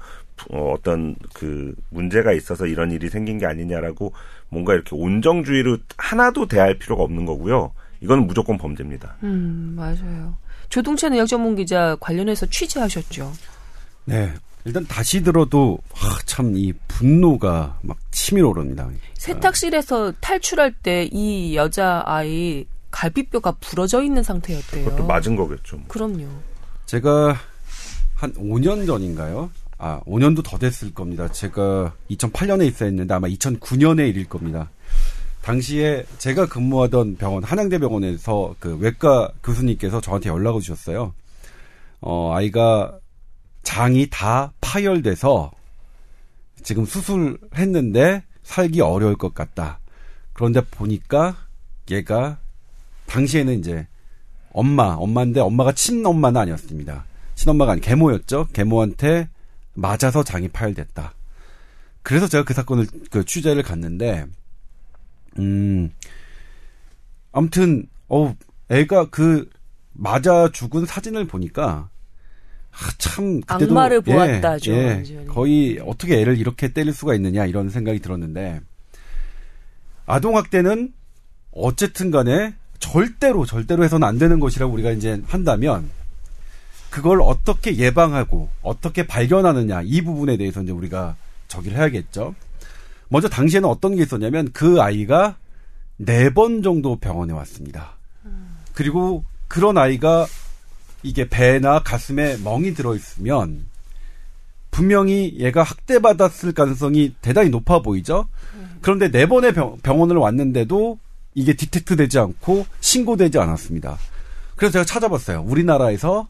어, 어떤 그 문제가 있어서 이런 일이 생긴 게 아니냐라고 뭔가 이렇게 온정주의로 하나도 대할 필요가 없는 거고요. 이거는 무조건 범죄입니다. 음 맞아요. 조동찬 의학 전문 기자 관련해서 취재하셨죠. 네. 일단 다시 들어도 아, 참이 분노가 막 치밀어 오릅니다. 세탁실에서 탈출할 때 이 여자 아이 갈비뼈가 부러져 있는 상태였대요. 그것도 맞은 거겠죠. 뭐. 그럼요. 제가 한 5년 전인가요? 아, 5년도 더 됐을 겁니다. 제가 2008년에 입사했는데 아마 2009년의 일일 겁니다. 당시에 제가 근무하던 병원 한양대병원에서 그 외과 교수님께서 저한테 연락을 주셨어요. 어, 아이가 장이 다 파열돼서 지금 수술했는데 살기 어려울 것 같다. 그런데 보니까 얘가 당시에는 이제 엄마, 엄마인데 엄마가 친엄마는 아니었습니다. 친엄마가 아니 계모였죠. 계모한테 맞아서 장이 파열됐다. 그래서 제가 그 사건을 그 취재를 갔는데 음 아무튼 어 애가 그 맞아 죽은 사진을 보니까 아, 참 그때도 악마를 예, 보았다죠, 예, 완전히. 거의 어떻게 애를 이렇게 때릴 수가 있느냐 이런 생각이 들었는데 아동 학대는 어쨌든 간에 절대로 절대로 해서는 안 되는 것이라고 우리가 이제 한다면 그걸 어떻게 예방하고 어떻게 발견하느냐 이 부분에 대해서 이제 우리가 저기를 해야겠죠. 먼저 당시에는 어떤 게 있었냐면 그 아이가 네 번 정도 병원에 왔습니다. 그리고 그런 아이가 이게 배나 가슴에 멍이 들어 있으면 분명히 얘가 학대받았을 가능성이 대단히 높아 보이죠. 그런데 네 번의 병, 병원을 왔는데도 이게 디텍트 되지 않고 신고되지 않았습니다. 그래서 제가 찾아봤어요. 우리나라에서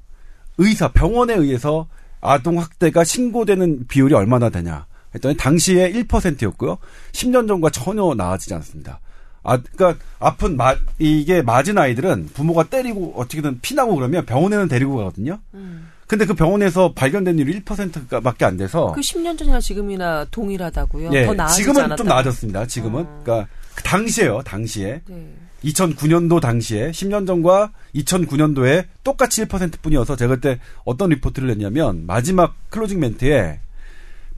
의사, 병원에 의해서 아동 학대가 신고되는 비율이 얼마나 되냐. 했더니 당시에 1%였고요. 10년 전과 전혀 나아지지 않습니다. 아, 그니까, 아픈, 마, 이게 맞은 아이들은 부모가 때리고 어떻게든 피나고 그러면 병원에는 데리고 가거든요. 음. 근데 그 병원에서 발견된 일이 1%밖에 안 돼서. 그 10년 전이나 지금이나 동일하다고요? 예, 더 나아지지 지금은 않았다. 좀 나아졌습니다. 지금은. 어. 그러니까 그 당시에요. 당시에. 네. 2009년도 당시에 10년 전과 2009년도에 똑같이 1%뿐이어서 제가 그때 어떤 리포트를 냈냐면 마지막 closing 멘트에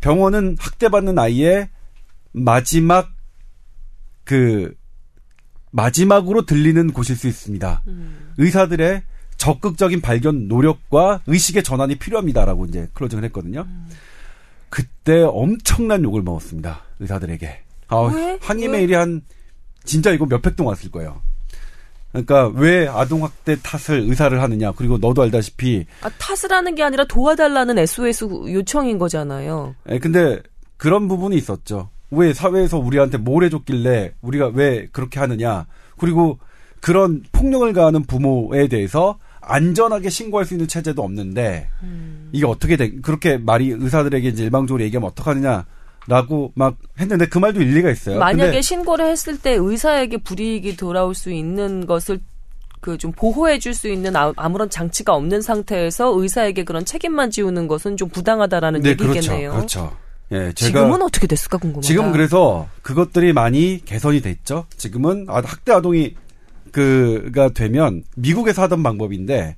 병원은 학대받는 아이의 마지막 그 마지막으로 들리는 곳일 수 있습니다. 음. 의사들의 적극적인 발견 노력과 의식의 전환이 필요합니다라고 이제 closing을 했거든요. 음. 그때 엄청난 욕을 먹었습니다. 의사들에게. 아, 왜? 항의 메일이 한 진짜 이거 몇백 동 왔을 거예요. 그러니까 왜 아동 학대 탓을 의사를 하느냐. 그리고 너도 알다시피. 아, 탓을 하는 게 아니라 도와달라는 SOS 요청인 거잖아요. 예, 근데 그런 부분이 있었죠. 왜 사회에서 우리한테 뭘 해줬길래 우리가 왜 그렇게 하느냐. 그리고 그런 폭력을 가하는 부모에 대해서 안전하게 신고할 수 있는 체제도 없는데 음. 이게 어떻게 돼 그렇게 말이 의사들에게 이제 일방적으로 얘기하면 어떡하느냐 라고 막 했는데 그 말도 일리가 있어요. 만약에 신고를 했을 때 의사에게 불이익이 돌아올 수 있는 것을 그 좀 보호해 줄 수 있는 아, 무런 장치가 없는 상태에서 의사에게 그런 책임만 지우는 것은 좀 부당하다라는 네, 얘기겠네요. 그렇죠. 그렇죠. 예, 지금은 어떻게 됐을까 궁금하다. 지금 그래서 그것들이 많이 개선이 됐죠. 지금은 아, 학대 아동이 그가 되면 미국에서 하던 방법인데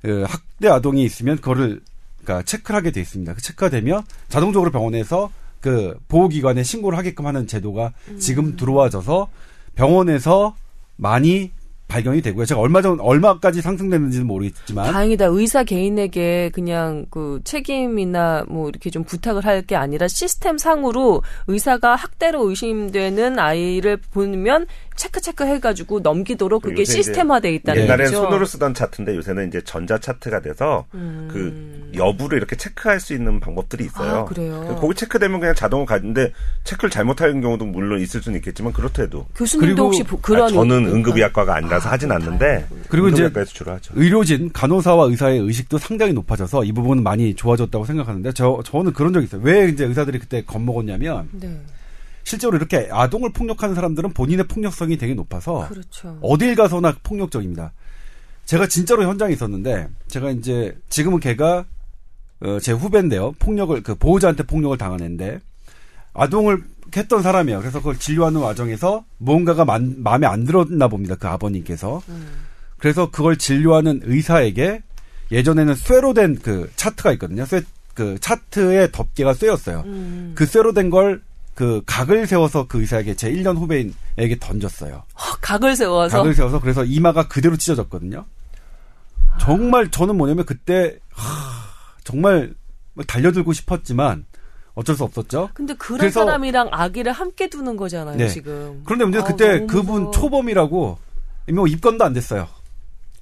그 학대 아동이 있으면 그거를 그러니까 체크를 하게 돼 있습니다. 그 체크가 되면 자동적으로 병원에서 그 보호기관에 신고를 하게끔 하는 제도가 지금 음. 들어와져서 병원에서 많이 발견이 되고요. 제가 얼마 전 얼마까지 상승됐는지는 모르겠지만 다행이다. 의사 개인에게 그냥 그 책임이나 뭐 이렇게 좀 부탁을 할 게 아니라 시스템 상으로 의사가 학대로 의심되는 아이를 보면 체크 체크 해가지고 넘기도록 그게 시스템화돼 있다는 옛날엔 거죠. 손으로 쓰던 차트인데 요새는 이제 전자 차트가 돼서 음. 그 여부를 이렇게 체크할 수 있는 방법들이 있어요. 아, 그래요. 거기 체크되면 그냥 자동으로 가는데 체크를 잘못하는 경우도 물론 있을 수는 있겠지만 그렇더라도 교수님도 혹시 그런 아, 저는 응급의학과가 아니라서 아, 하진 않는데 그리고 이제 의료진 간호사와 의사의 의식도 상당히 높아져서 이 부분은 많이 좋아졌다고 생각하는데 저 저는 그런 적 있어요. 왜 이제 의사들이 그때 겁먹었냐면. 네. 실제로 이렇게 아동을 폭력하는 사람들은 본인의 폭력성이 되게 높아서 그렇죠. 어딜 가서나 폭력적입니다. 제가 진짜로 현장에 있었는데 제가 이제 지금은 걔가 어, 제 후배인데요. 폭력을 그 보호자한테 폭력을 당한 애인데 아동을 했던 사람이에요. 그래서 그걸 진료하는 과정에서 무언가가 만, 마음에 안 들었나 봅니다. 그 아버님께서. 음. 그래서 그걸 진료하는 의사에게 예전에는 쇠로 된 그 차트가 있거든요. 쇠, 그 차트의 덮개가 쇠였어요. 음. 그 쇠로 된 걸 그 각을 세워서 그 의사에게 제 1년 후배인에게 던졌어요. 허, 각을 세워서? 각을 세워서 그래서 이마가 그대로 찢어졌거든요. 정말 저는 뭐냐면 그때 하, 정말 달려들고 싶었지만 어쩔 수 없었죠. 근데 그런 그래서, 사람이랑 아기를 함께 두는 거잖아요, 네. 지금. 그런데 문제는 아, 그때 그분. 초범이라고 뭐 입건도 안 됐어요.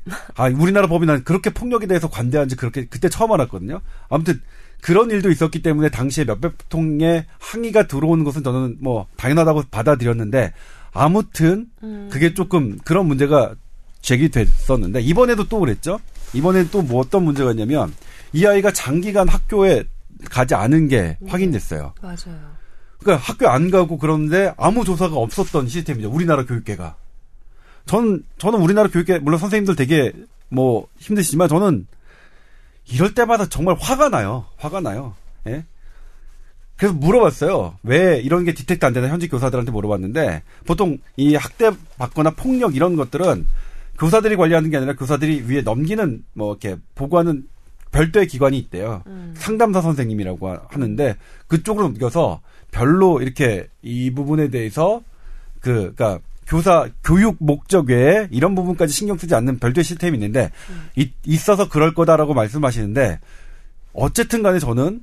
아, 우리나라 법이 난 그렇게 폭력에 대해서 관대한지 그렇게 그때 처음 알았거든요. 아무튼 그런 일도 있었기 때문에 당시에 몇백 통의 항의가 들어오는 것은 저는 뭐 당연하다고 받아들였는데 아무튼 음. 그게 조금 그런 문제가 제기됐었는데 이번에도 또 그랬죠. 이번에 또 뭐 어떤 문제가 있냐면 이 아이가 장기간 학교에 가지 않은 게 네. 확인됐어요. 맞아요. 그러니까 학교 안 가고 그러는데 아무 조사가 없었던 시스템이죠. 우리나라 교육계가. 전 저는 우리나라 교육계 물론 선생님들 되게 뭐 힘드시지만 저는 이럴 때마다 정말 화가 나요. 화가 나요. 예? 그래서 물어봤어요. 왜 이런 게 디텍트 안 되나 현직 교사들한테 물어봤는데 보통 이 학대 받거나 폭력 이런 것들은 교사들이 관리하는 게 아니라 교사들이 위에 넘기는 뭐 이렇게 보고하는 별도의 기관이 있대요. 음. 상담사 선생님이라고 하는데 그쪽으로 넘겨서 별로 이렇게 이 부분에 대해서 그, 그니까, 교사 교육 목적 외에 이런 부분까지 신경 쓰지 않는 별도의 시스템이 있는데 음. 이, 있어서 그럴 거다라고 말씀하시는데 어쨌든 간에 저는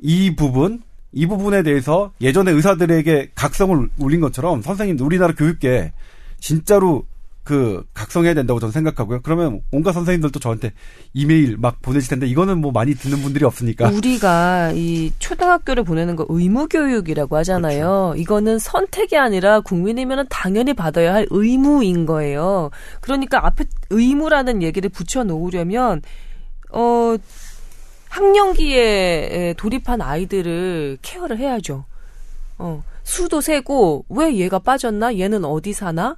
이 부분 이 부분에 대해서 예전에 의사들에게 각성을 울린 것처럼 선생님 우리나라 교육계 진짜로 그 각성해야 된다고 저는 생각하고요. 그러면 온갖 선생님들도 저한테 이메일 막 보내실 텐데 이거는 뭐 많이 듣는 분들이 없으니까. 우리가 이 초등학교를 보내는 거 의무 교육이라고 하잖아요. 그렇죠. 이거는 선택이 아니라 국민이면 당연히 받아야 할 의무인 거예요. 그러니까 앞에 의무라는 얘기를 붙여 놓으려면 어 학령기에 돌입한 아이들을 케어를 해야죠. 어, 수도 세고 왜 얘가 빠졌나? 얘는 어디 사나?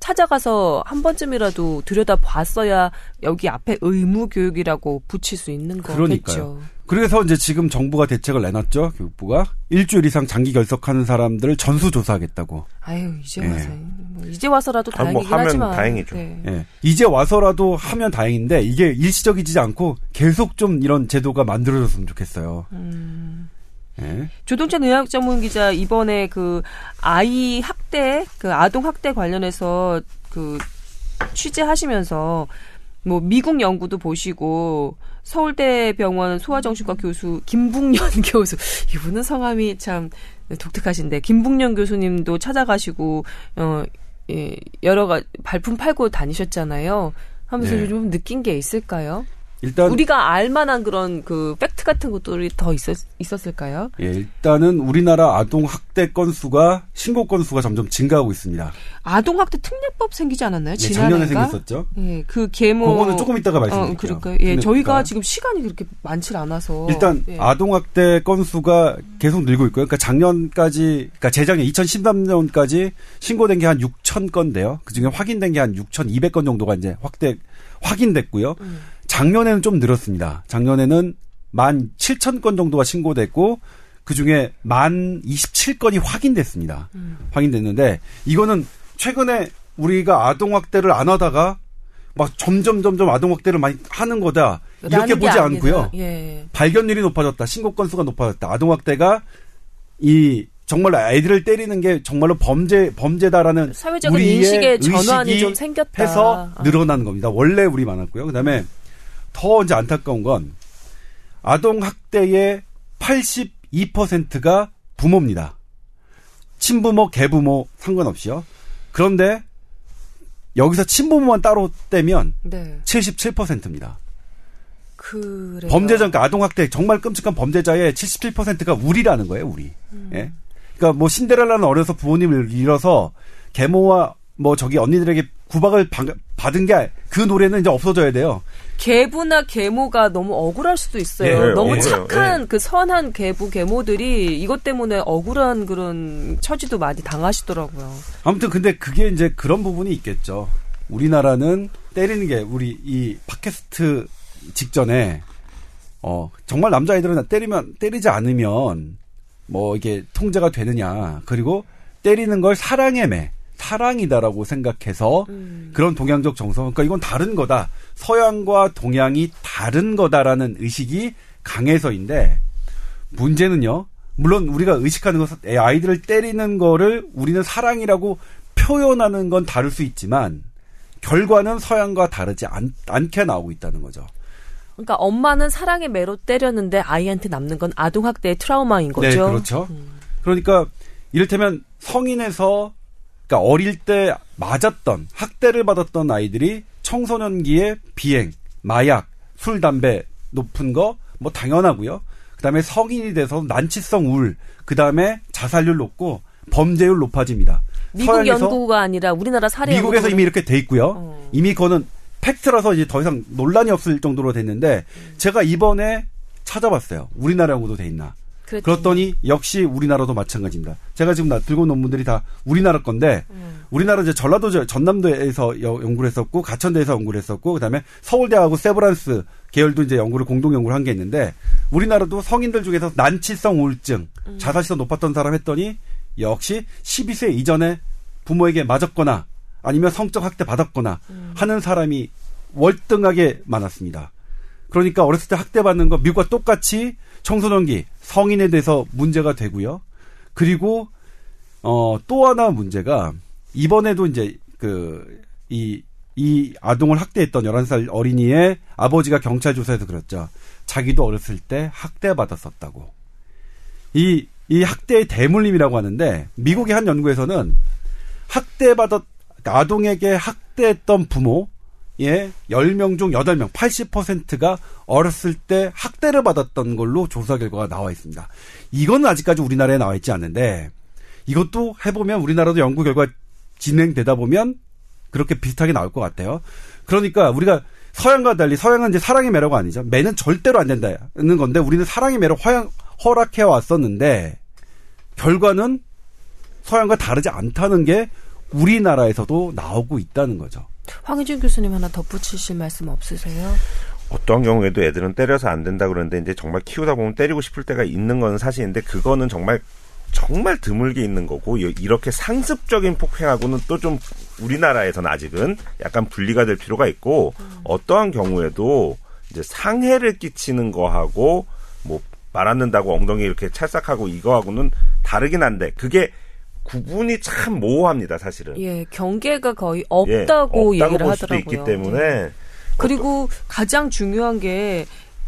찾아가서 한 번쯤이라도 들여다 봤어야 여기 앞에 의무 교육이라고 붙일 수 있는 거겠죠. 그러니까요. 그래서 이제 지금 정부가 대책을 내놨죠. 교육부가 일주일 이상 장기 결석하는 사람들을 전수 조사하겠다고. 아유 이제 예. 와서 뭐 이제 와서라도 아, 뭐 다행이긴 뭐 하지만 다행이죠. 네. 예. 이제 와서라도 하면 다행인데 이게 일시적이지 않고 계속 좀 이런 제도가 만들어졌으면 좋겠어요. 음. 예. 조동찬 의학 전문 기자 이번에 그 아이 학대, 그 아동 학대 관련해서 그 취재하시면서 뭐 미국 연구도 보시고 서울대병원 소아정신과 교수 김북년 교수 이분은 성함이 참 독특하신데 김북년 교수님도 찾아가시고 어 예, 여러 가 발품 팔고 다니셨잖아요. 하면서 네. 좀 느낀 게 있을까요? 일단 우리가 알만한 그런 그 팩트 같은 것들이 더 있었, 있었을까요? 예, 일단은 우리나라 아동 학대 건수가 신고 건수가 점점 증가하고 있습니다. 아동 학대 특례법 생기지 않았나요? 예, 작년에 생겼었죠. 예, 그 계모 그거는 조금 이따가 말씀드릴게요. 어, 그러니까요. 예, 저희가 지금 시간이 그렇게 많지 않아서 일단 예. 아동 학대 건수가 계속 늘고 있고요. 그러니까 작년까지 그러니까 재작년 2013년까지 신고된 게 한 6천 건데요. 그중에 확인된 게 한 6,200건 정도가 이제 확대 확인됐고요. 음. 작년에는 좀 늘었습니다. 작년에는 만 7천 건 정도가 신고됐고 그 중에 만 27건이 확인됐습니다. 음. 확인됐는데 이거는 최근에 우리가 아동 학대를 안 하다가 막 점점 점점 아동 학대를 많이 하는 거다 이렇게 보지 않고요. 예. 발견율이 높아졌다, 신고 건수가 높아졌다, 아동 학대가 이 정말 아이들을 때리는 게 정말로 범죄 범죄다라는 사회적인 인식의 전환이 좀 생겼다. 해서 아. 늘어나는 겁니다. 원래 우리 많았고요. 그다음에 더 이제 안타까운 건 아동 학대의 82%가 부모입니다. 친부모, 계부모 상관없이요. 그런데 여기서 친부모만 따로 떼면 네. 77%입니다. 그래요. 범죄자, 그러니까 아동학대 정말 끔찍한 범죄자의 77%가 우리라는 거예요, 우리. 음. 예? 그러니까 뭐 신데렐라는 어려서 부모님을 잃어서 계모와 뭐 저기 언니들에게 구박을 받은 게 그 노래는 이제 없어져야 돼요. 계부나 계모가 너무 억울할 수도 있어요. 네, 너무 어, 착한 네. 그 선한 계부 계모들이 이것 때문에 억울한 그런 처지도 많이 당하시더라고요. 아무튼 근데 그게 이제 그런 부분이 있겠죠. 우리나라는 때리는 게 우리 이 팟캐스트 직전에 어 정말 남자아이들은 때리면 때리지 않으면 뭐 이게 통제가 되느냐 그리고 때리는 걸 사랑의 매 사랑이다라고 생각해서 음. 그런 동양적 정서, 그러니까 이건 다른 거다. 서양과 동양이 다른 거다라는 의식이 강해서인데 문제는요. 물론 우리가 의식하는 것은 아이들을 때리는 거를 우리는 사랑이라고 표현하는 건 다를 수 있지만 결과는 서양과 다르지 않, 않게 나오고 있다는 거죠. 그러니까 엄마는 사랑의 매로 때렸는데 아이한테 남는 건 아동 학대의 트라우마인 거죠. 네, 그렇죠. 음. 그러니까 이를테면 성인에서 그러니까 어릴 때 맞았던 학대를 받았던 아이들이 청소년기에 비행, 마약, 술, 담배 높은 거 뭐 당연하고요. 그다음에 성인이 돼서 난치성 우울, 그다음에 자살률 높고 범죄율 높아집니다. 미국 연구가 아니라 우리나라 사례 미국에서 이미 이렇게 돼 있고요. 어. 이미 그거는 팩트라서 이제 더 이상 논란이 없을 정도로 됐는데 음. 제가 이번에 찾아봤어요. 우리나라 연구도 돼 있나. 그랬더니. 그렇더니 역시 우리나라도 마찬가지입니다. 제가 지금 나 들고 온 논문들이 다 우리나라 건데 음. 우리나라 이제 전라도 전남도에서 연구를 했었고 가천대에서 연구를 했었고 그다음에 서울대하고 세브란스 계열도 이제 연구를 공동 연구를 한 게 있는데 우리나라도 성인들 중에서 난치성 우울증 음. 자살시도 높았던 사람 했더니 역시 12세 이전에 부모에게 맞았거나 아니면 성적 학대 받았거나 음. 하는 사람이 월등하게 많았습니다. 그러니까 어렸을 때 학대받는 거 미국과 똑같이 청소년기 성인에 대해서 문제가 되고요. 그리고 어, 또 하나 문제가 이번에도 이제 그, 이, 이 아동을 학대했던 11살 어린이의 아버지가 경찰 조사에서 그랬죠. 자기도 어렸을 때 학대받았었다고. 이, 이 학대의 대물림이라고 하는데 미국의 한 연구에서는 학대받았, 아동에게 학대했던 부모, 예, 10명 중 8명, 80%가 어렸을 때 학대를 받았던 걸로 조사 결과가 나와 있습니다. 이건 아직까지 우리나라에 나와 있지 않는데, 이것도 해보면 우리나라도 연구 결과 진행되다 보면 그렇게 비슷하게 나올 것 같아요. 그러니까 우리가 서양과 달리 서양은 이제 사랑의 매력 아니죠. 매는 절대로 안 된다는 건데 우리는 사랑의 매력 허락해 왔었는데 결과는 서양과 다르지 않다는 게 우리나라에서도 나오고 있다는 거죠. 황희준 교수님 하나 덧붙이실 말씀 없으세요? 어떤 경우에도 애들은 때려서 안 된다 그러는데 이제 정말 키우다 보면 때리고 싶을 때가 있는 건 사실인데 그거는 정말 정말 드물게 있는 거고 이렇게 상습적인 폭행하고는 또 좀 우리나라에서는 아직은 약간 분리가 될 필요가 있고 음. 어떠한 경우에도 이제 상해를 끼치는 거하고 뭐 말았는다고 엉덩이 이렇게 찰싹하고 이거하고는 다르긴 한데 그게 구분이 참 모호합니다, 사실은. 예, 경계가 거의 없다고, 예, 없다고 얘기를 볼 수도 있기 때문에. 네. 그리고 가장 중요한 게,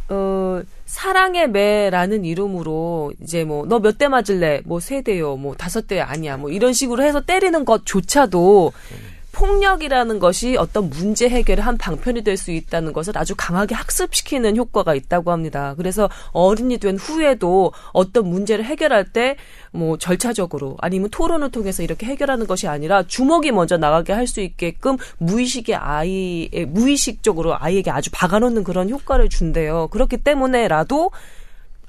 어, 사랑의 매라는 이름으로 이제 뭐 너 몇 대 맞을래? 뭐 세 대요. 뭐 다섯 대 아니야. 뭐 이런 식으로 해서 때리는 것조차도 폭력이라는 것이 어떤 문제 해결의 한 방편이 될 수 있다는 것을 아주 강하게 학습시키는 효과가 있다고 합니다. 그래서 어른이 된 후에도 어떤 문제를 해결할 때 뭐 절차적으로 아니면 토론을 통해서 이렇게 해결하는 것이 아니라 주먹이 먼저 나가게 할 수 있게끔 무의식의 아이의 무의식적으로 아이에게 아주 박아놓는 그런 효과를 준대요. 그렇기 때문에라도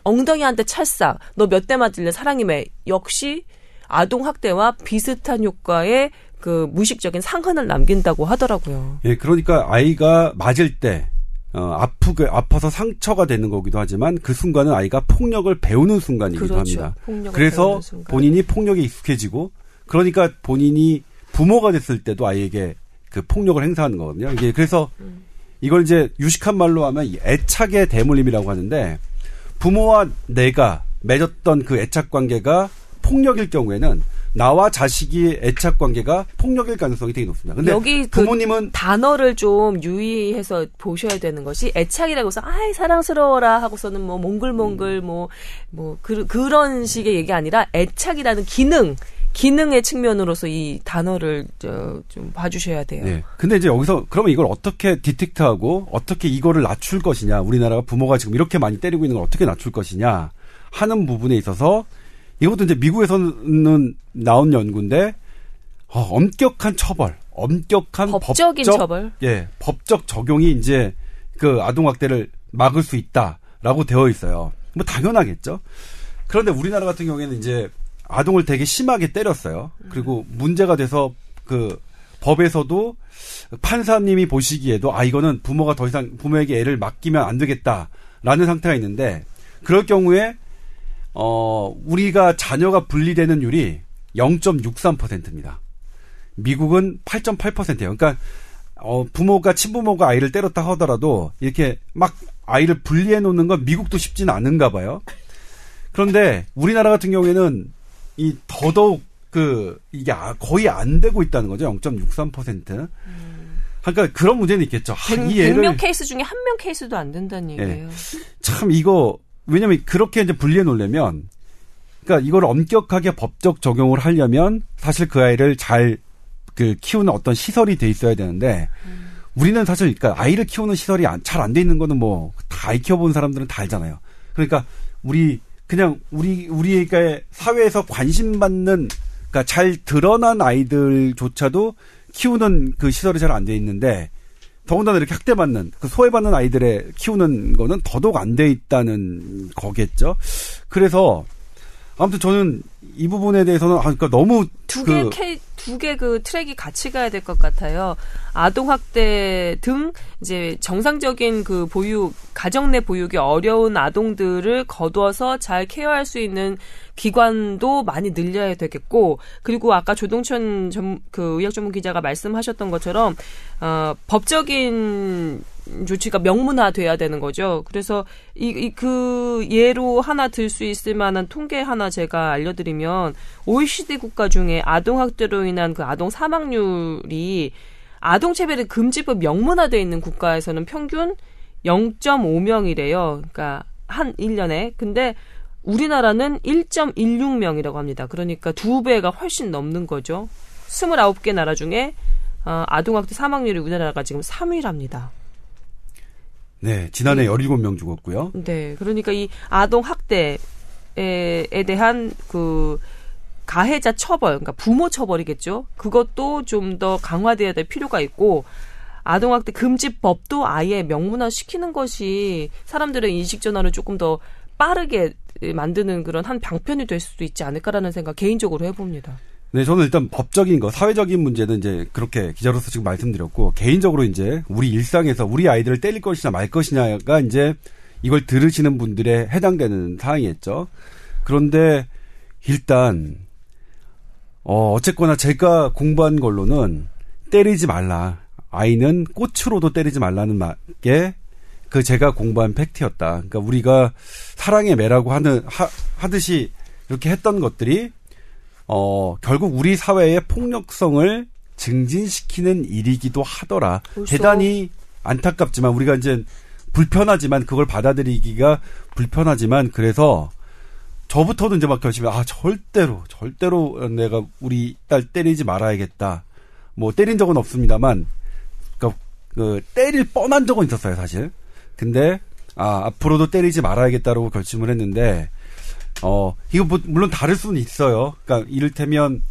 엉덩이한테 찰싹 너 몇 대 맞을래 사랑이매 역시 아동 학대와 비슷한 효과의 그 무의식적인 상흔을 남긴다고 하더라고요. 예, 그러니까 아이가 맞을 때 어, 아프게 아파서 상처가 되는 거기도 하지만 그 순간은 아이가 폭력을 배우는 순간이기도 그렇죠. 합니다. 그래서 본인이 폭력에 익숙해지고 그러니까 본인이 부모가 됐을 때도 아이에게 그 폭력을 행사하는 거거든요. 이게 그래서 음. 이걸 이제 유식한 말로 하면 애착의 대물림이라고 하는데 부모와 내가 맺었던 그 애착 관계가 폭력일 경우에는 나와 자식이 애착 관계가 폭력일 가능성이 되게 높습니다. 근데 여기 그 부모님은 그 단어를 좀 유의해서 보셔야 되는 것이 애착이라고 해서 아이 사랑스러워라 하고서는 뭐 몽글몽글 뭐뭐 음. 뭐 그, 그런 식의 얘기 아니라 애착이라는 기능 기능의 측면으로서 이 단어를 저, 좀 봐주셔야 돼요. 네. 근데 이제 여기서 그러면 이걸 어떻게 디텍트하고 어떻게 이거를 낮출 것이냐 우리나라가 부모가 지금 이렇게 많이 때리고 있는 걸 어떻게 낮출 것이냐 하는 부분에 있어서 이것도 이제 미국에서는 나온 연구인데 어, 엄격한 처벌, 엄격한 법적인 법적, 처벌, 예, 법적 적용이 이제 그 아동 학대를 막을 수 있다라고 되어 있어요. 뭐 당연하겠죠. 그런데 우리나라 같은 경우에는 이제 아동을 되게 심하게 때렸어요. 그리고 문제가 돼서 그 법에서도 판사님이 보시기에도 아 이거는 부모가 더 이상 부모에게 애를 맡기면 안 되겠다라는 상태가 있는데 그럴 경우에 어, 우리가 자녀가 분리되는 율이 0.63%입니다. 미국은 8.8%예요. 그러니까 어, 부모가 친부모가 아이를 때렸다 하더라도 이렇게 막 아이를 분리해 놓는 건 미국도 쉽지는 않은가 봐요. 그런데 우리나라 같은 경우에는 이 더더욱 그 이게 아, 거의 안 되고 있다는 거죠. 0.63%. 음. 그러니까 그런 문제는 있겠죠. 100, 아, 이 애를 100명 케이스 중에 한 명 케이스도 안 된다는 예. 얘기예요. 네. 참 이거 왜냐면 그렇게 이제 분리해 놓으려면 그러니까 이걸 엄격하게 법적 적용을 하려면 사실 그 아이를 잘 그 키우는 어떤 시설이 돼 있어야 되는데 음. 우리는 사실 그러니까 아이를 키우는 시설이 잘 안 돼 있는 거는 뭐 다 키워본 사람들은 다 알잖아요. 그러니까 우리 그냥 우리 우리가 사회에서 관심 받는 그러니까 잘 드러난 아이들조차도 키우는 그 시설이 잘 안 돼 있는데 더군다나 이렇게 학대받는 그 소외받는 아이들의 키우는 거는 더더욱 안 돼 있다는 거겠죠. 그래서 아무튼 저는 이 부분에 대해서는 아 그러니까 너무 두개 그, 두개 그 트랙이 같이 가야 될 것 같아요. 아동 학대 등 이제 정상적인 그 보육 가정 내 보육이 어려운 아동들을 거두어서 잘 케어할 수 있는 기관도 많이 늘려야 되겠고 그리고 아까 조동천 전, 그 의학 전문 기자가 말씀하셨던 것처럼 어 법적인 조치가 명문화돼야 되는 거죠. 그래서 이그 예로 하나 들 수 있을 만한 통계 하나 제가 알려드리면 OECD 국가 중에 아동 학대로 인한 그 아동 사망률이 아동 체벌의 금지법 명문화돼 있는 국가에서는 평균 0.5명이래요. 그러니까 한 1년에. 근데 우리나라는 1.16명이라고 합니다. 그러니까 두 배가 훨씬 넘는 거죠. 29개 나라 중에 어, 아동학대 사망률이 우리나라가 지금 3위랍니다. 네, 지난해 네. 17명 죽었고요. 네, 그러니까 이 아동 학대에 대한 그 가해자 처벌, 그러니까 부모 처벌이겠죠. 그것도 좀 더 강화돼야 될 필요가 있고 아동학대 금지법도 아예 명문화 시키는 것이 사람들의 인식 전환을 조금 더 빠르게 만드는 그런 한 방편이 될 수도 있지 않을까라는 생각 개인적으로 해봅니다. 네, 저는 일단 법적인 거, 사회적인 문제는 이제 그렇게 기자로서 지금 말씀드렸고, 개인적으로 이제 우리 일상에서 우리 아이들을 때릴 것이냐 말 것이냐가 이제 이걸 들으시는 분들의 해당되는 사항이었죠. 그런데 일단, 어, 어쨌거나 제가 공부한 걸로는 때리지 말라. 아이는 꽃으로도 때리지 말라는 게 그 제가 공부한 팩트였다. 그러니까 우리가 사랑의 매라고 하는, 하, 하듯이 이렇게 했던 것들이 어, 결국 우리 사회의 폭력성을 증진시키는 일이기도 하더라. 벌써? 대단히 안타깝지만 우리가 이제 불편하지만 그걸 받아들이기가 불편하지만 그래서 저부터도 이제 막 결심해 아 절대로 절대로 내가 우리 딸 때리지 말아야겠다. 뭐 때린 적은 없습니다만 그러니까 그 때릴 뻔한 적은 있었어요 사실. 근데 아 앞으로도 때리지 말아야겠다라고 결심을 했는데 어, 이거 뭐, 물론 다를 수는 있어요. 그러니까 이를테면,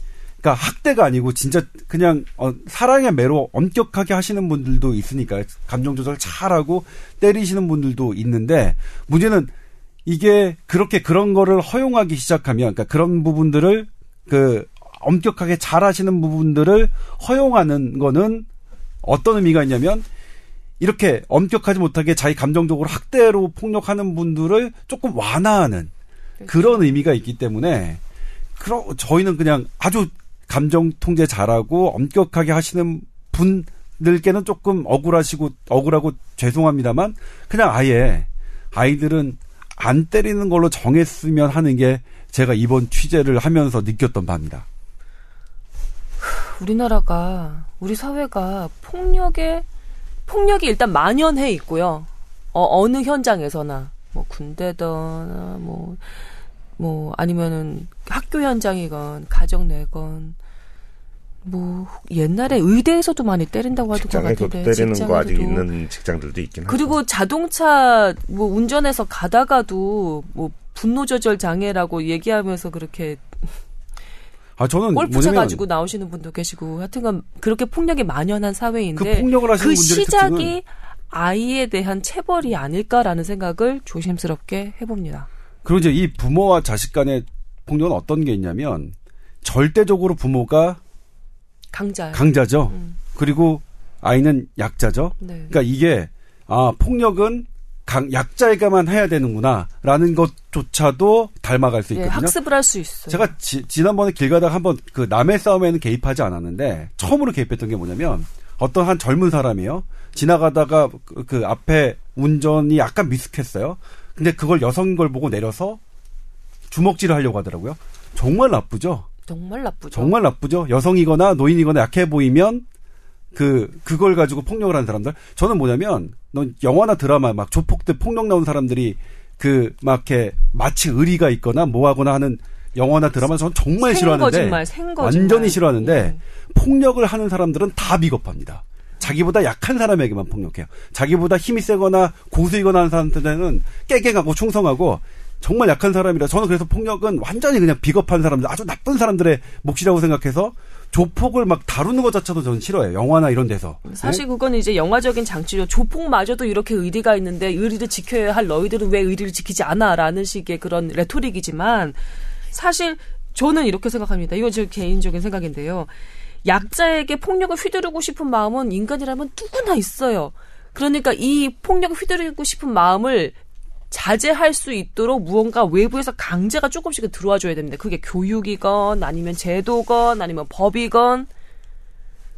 그러니까 학대가 아니고 진짜 그냥 어, 사랑의 매로 엄격하게 하시는 분들도 있으니까 감정 조절 잘하고 때리시는 분들도 있는데 문제는 이게 그렇게 그런 거를 허용하기 시작하면 그러니까 그런 부분들을 그 엄격하게 잘 하시는 부분들을 허용하는 거는 어떤 의미가 있냐면 이렇게 엄격하지 못하게 자기 감정적으로 학대로 폭력하는 분들을 조금 완화하는 그렇죠. 그런 의미가 있기 때문에 그럼 저희는 그냥 아주 감정 통제 잘하고 엄격하게 하시는 분들께는 조금 억울하시고 억울하고 죄송합니다만 그냥 아예 아이들은 안 때리는 걸로 정했으면 하는 게 제가 이번 취재를 하면서 느꼈던 바입니다. 우리나라가 우리 사회가 폭력에 폭력이 일단 만연해 있고요. 어, 어느 현장에서나 뭐 군대든 뭐뭐 아니면은 학교 현장이건 가정 내건 뭐 옛날에 의대에서도 많이 때린다고 하던 것 같은데 때리는 거 아직 있는 직장들도 있긴 하죠. 그리고 자동차 뭐 운전해서 가다가도 뭐 분노 조절 장애라고 얘기하면서 그렇게 아 저는 골프채 가지고 나오시는 분도 계시고 하여튼간 그렇게 폭력이 만연한 사회인데 그, 폭력을 하시는 그 시작이 특징은... 아이에 대한 체벌이 아닐까라는 생각을 조심스럽게 해봅니다. 그리고 이제 이 부모와 자식 간의 폭력은 어떤 게 있냐면 절대적으로 부모가 강자 강자죠. 음. 그리고 아이는 약자죠. 네. 그러니까 이게 아 폭력은 강 약자에게만 해야 되는구나라는 것조차도 닮아갈 수 네, 있거든요. 네, 학습을 할 수 있어요. 제가 지, 지난번에 길 가다가 한번 그 남의 싸움에는 개입하지 않았는데 처음으로 개입했던 게 뭐냐면 어떤 한 젊은 사람이요 지나가다가 그, 그 앞에 운전이 약간 미숙했어요. 근데 그걸 여성인 걸 보고 내려서 주먹질을 하려고 하더라고요. 정말 나쁘죠. 정말 나쁘죠. 정말 나쁘죠. 여성이거나 노인이거나 약해 보이면 그 그걸 가지고 폭력을 하는 사람들. 저는 뭐냐면 넌 영화나 드라마 막 조폭 때 폭력 나온 사람들이 그 막 이렇게 마치 의리가 있거나 뭐하거나 하는 영화나 드라마 저는 정말 싫어하는데 완전히 싫어하는데 네. 폭력을 하는 사람들은 다 비겁합니다. 자기보다 약한 사람에게만 폭력해요. 자기보다 힘이 세거나 고수이거나 하는 사람들한테는 깨갱하고 충성하고 정말 약한 사람이라 저는 그래서 폭력은 완전히 그냥 비겁한 사람들, 아주 나쁜 사람들의 몫이라고 생각해서 조폭을 막 다루는 것 자체도 저는 싫어요. 영화나 이런 데서. 사실 네? 그건 이제 영화적인 장치죠. 조폭마저도 이렇게 의리가 있는데 의리를 지켜야 할 너희들은 왜 의리를 지키지 않아? 라는 식의 그런 레토릭이지만 사실 저는 이렇게 생각합니다. 이건 제 개인적인 생각인데요. 약자에게 폭력을 휘두르고 싶은 마음은 인간이라면 누구나 있어요. 그러니까 이 폭력을 휘두르고 싶은 마음을 자제할 수 있도록 무언가 외부에서 강제가 조금씩은 들어와 줘야 됩니다. 그게 교육이건 아니면 제도건 아니면 법이건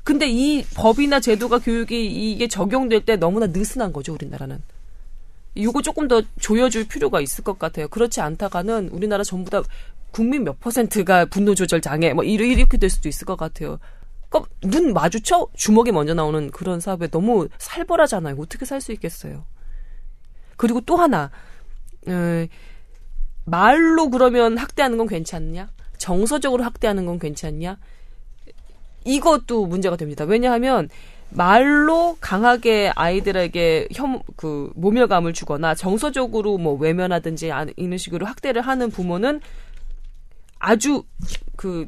근데 이 법이나 제도가 교육이 이게 적용될 때 너무나 느슨한 거죠, 우리나라는. 이거 조금 더 조여줄 필요가 있을 것 같아요. 그렇지 않다가는 우리나라 전부 다 국민 몇 퍼센트가 분노 조절 장애 뭐 이렇게 될 수도 있을 것 같아요. 그러니까 눈 마주쳐 주먹이 먼저 나오는 그런 사업에 너무 살벌하잖아요. 어떻게 살 수 있겠어요. 그리고 또 하나 에, 말로 그러면 학대하는 건 괜찮냐? 정서적으로 학대하는 건 괜찮냐? 이것도 문제가 됩니다. 왜냐하면 말로 강하게 아이들에게 혐, 그, 모멸감을 주거나 정서적으로 뭐 외면하든지 이런 식으로 학대를 하는 부모는 아주 그,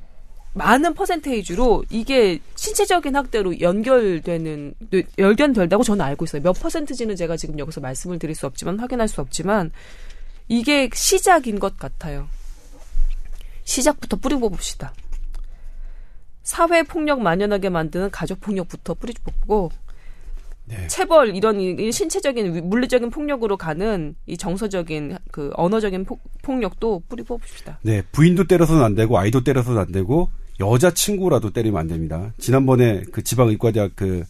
많은 퍼센테이지로 이게 신체적인 학대로 연결되는, 연결된다고 저는 알고 있어요. 몇 퍼센트지는 제가 지금 여기서 말씀을 드릴 수 없지만, 확인할 수 없지만, 이게 시작인 것 같아요. 시작부터 뿌리고 봅시다. 사회 폭력 만연하게 만드는 가족 폭력부터 뿌리 뽑고 네. 체벌 이런 신체적인 물리적인 폭력으로 가는 이 정서적인 그 언어적인 폭, 폭력도 뿌리 뽑읍시다. 네, 부인도 때려서는 안 되고 아이도 때려서는 안 되고 여자 친구라도 때리면 안 됩니다. 지난번에 그 지방의과대학 그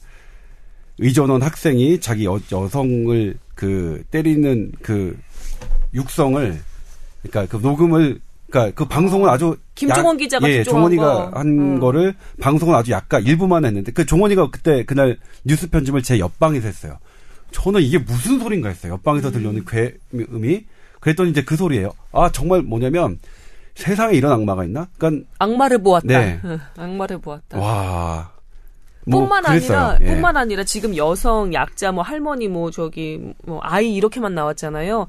의전원 학생이 자기 여, 여성을 그 때리는 그 육성을 그러니까 그 녹음을 그러니까 그 방송은 아주 김종원 기자가 예, 종원이가 거. 한 음. 거를 방송은 아주 약간 일부만 했는데 그 종원이가 그때 그날 뉴스 편집을 제 옆방에서 했어요. 저는 이게 무슨 소린가 했어요. 옆방에서 음. 들려오는 괴음이 그랬더니 이제 그 소리예요. 아 정말 뭐냐면 세상에 이런 악마가 있나? 그러니까 악마를 보았다. 네. 악마를 보았다. 와. 뭐 뿐만 그랬어요. 아니라 예. 뿐만 아니라 지금 여성 약자 뭐 할머니 뭐 저기 뭐 아이 이렇게만 나왔잖아요.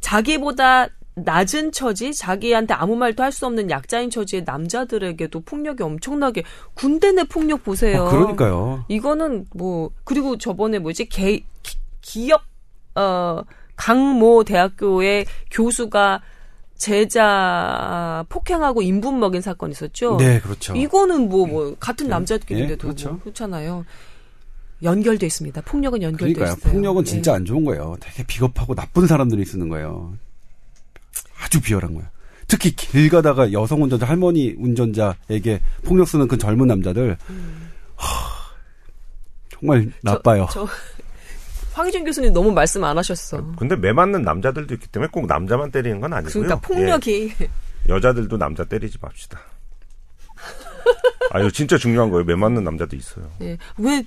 자기보다 낮은 처지, 자기한테 아무 말도 할 수 없는 약자인 처지의 남자들에게도 폭력이 엄청나게 군대 내 폭력 보세요. 어, 그러니까요. 이거는 뭐 그리고 저번에 뭐지 개 기, 기업 어 강모 대학교의 교수가 제자 폭행하고 인분 먹인 사건 있었죠. 네, 그렇죠. 이거는 뭐뭐 뭐 같은 네. 남자끼리인데도 네, 그렇죠. 뭐 그렇잖아요. 연결돼 있습니다. 폭력은 연결돼 그러니까요. 있어요. 폭력은 진짜 네. 안 좋은 거예요. 되게 비겁하고 나쁜 사람들이 쓰는 거예요. 아주 비열한 거야. 특히 길 가다가 여성 운전자, 할머니 운전자에게 폭력 쓰는 그 젊은 남자들, 음. 하, 정말 나빠요. 저, 저, 황희준 교수님 너무 말씀 안 하셨어. 근데 매 맞는 남자들도 있기 때문에 꼭 남자만 때리는 건 아니고요. 그러니까 폭력이 예. 여자들도 남자 때리지 맙시다. 아, 이거 진짜 중요한 거예요. 매 맞는 남자도 있어요. 예. 왜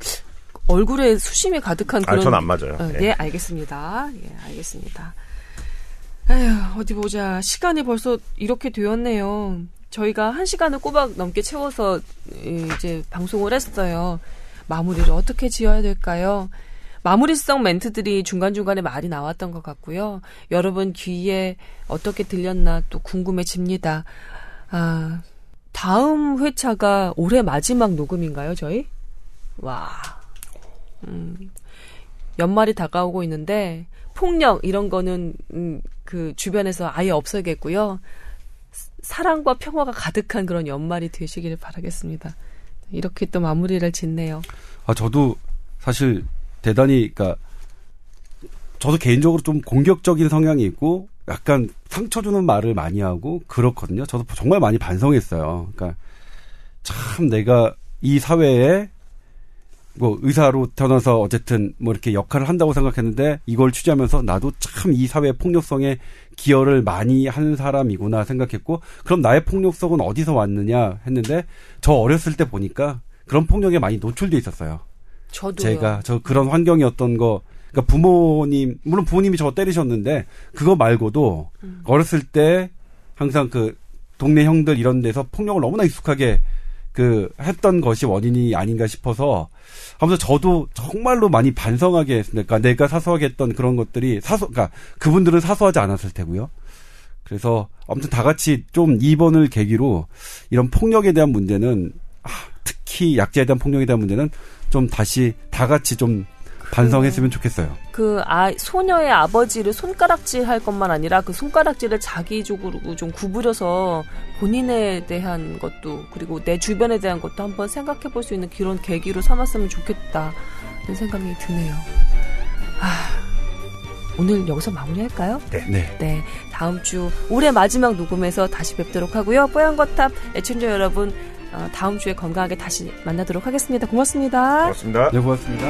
얼굴에 수심이 가득한 그런. 아, 전 안 맞아요. 어, 예. 네, 알겠습니다. 예, 알겠습니다. 에휴, 어디 보자. 시간이 벌써 이렇게 되었네요. 저희가 한 시간을 꼬박 넘게 채워서 이제 방송을 했어요. 마무리를 어떻게 지어야 될까요? 마무리성 멘트들이 중간중간에 말이 나왔던 것 같고요. 여러분 귀에 어떻게 들렸나 또 궁금해집니다. 아, 다음 회차가 올해 마지막 녹음인가요, 저희? 와. 음, 연말이 다가오고 있는데, 폭력, 이런 거는, 음, 그 주변에서 아예 없어야겠고요. 사랑과 평화가 가득한 그런 연말이 되시기를 바라겠습니다. 이렇게 또 마무리를 짓네요. 아, 저도 사실 대단히, 그니까, 저도 개인적으로 좀 공격적인 성향이 있고, 약간 상처 주는 말을 많이 하고, 그렇거든요. 저도 정말 많이 반성했어요. 그러니까, 참 내가 이 사회에 뭐 의사로 태어나서 어쨌든 뭐 이렇게 역할을 한다고 생각했는데 이걸 취재하면서 나도 참 이 사회 폭력성에 기여를 많이 한 사람이구나 생각했고 그럼 나의 폭력성은 어디서 왔느냐 했는데 저 어렸을 때 보니까 그런 폭력에 많이 노출돼 있었어요. 저도 제가 저 그런 환경이었던 거 그러니까 부모님 물론 부모님이 저 때리셨는데 그거 말고도 음. 어렸을 때 항상 그 동네 형들 이런 데서 폭력을 너무나 익숙하게 그 했던 것이 원인이 아닌가 싶어서 아무튼 저도 정말로 많이 반성하게 했습니다. 그러니까 내가 사소하게 했던 그런 것들이 사소 그러니까 그분들은 사소하지 않았을 테고요. 그래서 아무튼 다 같이 좀 이번을 계기로 이런 폭력에 대한 문제는 아, 특히 약자에 대한 폭력에 대한 문제는 좀 다시 다 같이 좀 반성했으면 좋겠어요. 그 아, 소녀의 아버지를 손가락질 할 것만 아니라 그 손가락질을 자기적으로 좀 구부려서 본인에 대한 것도 그리고 내 주변에 대한 것도 한번 생각해 볼 수 있는 그런 계기로 삼았으면 좋겠다. 이런 생각이 드네요. 아, 오늘 여기서 마무리할까요? 네. 네. 네. 다음 주 올해 마지막 녹음에서 다시 뵙도록 하고요. 뽀얀거탑 애청자 여러분, 어, 다음 주에 건강하게 다시 만나도록 하겠습니다. 고맙습니다. 고맙습니다. 네, 고맙습니다.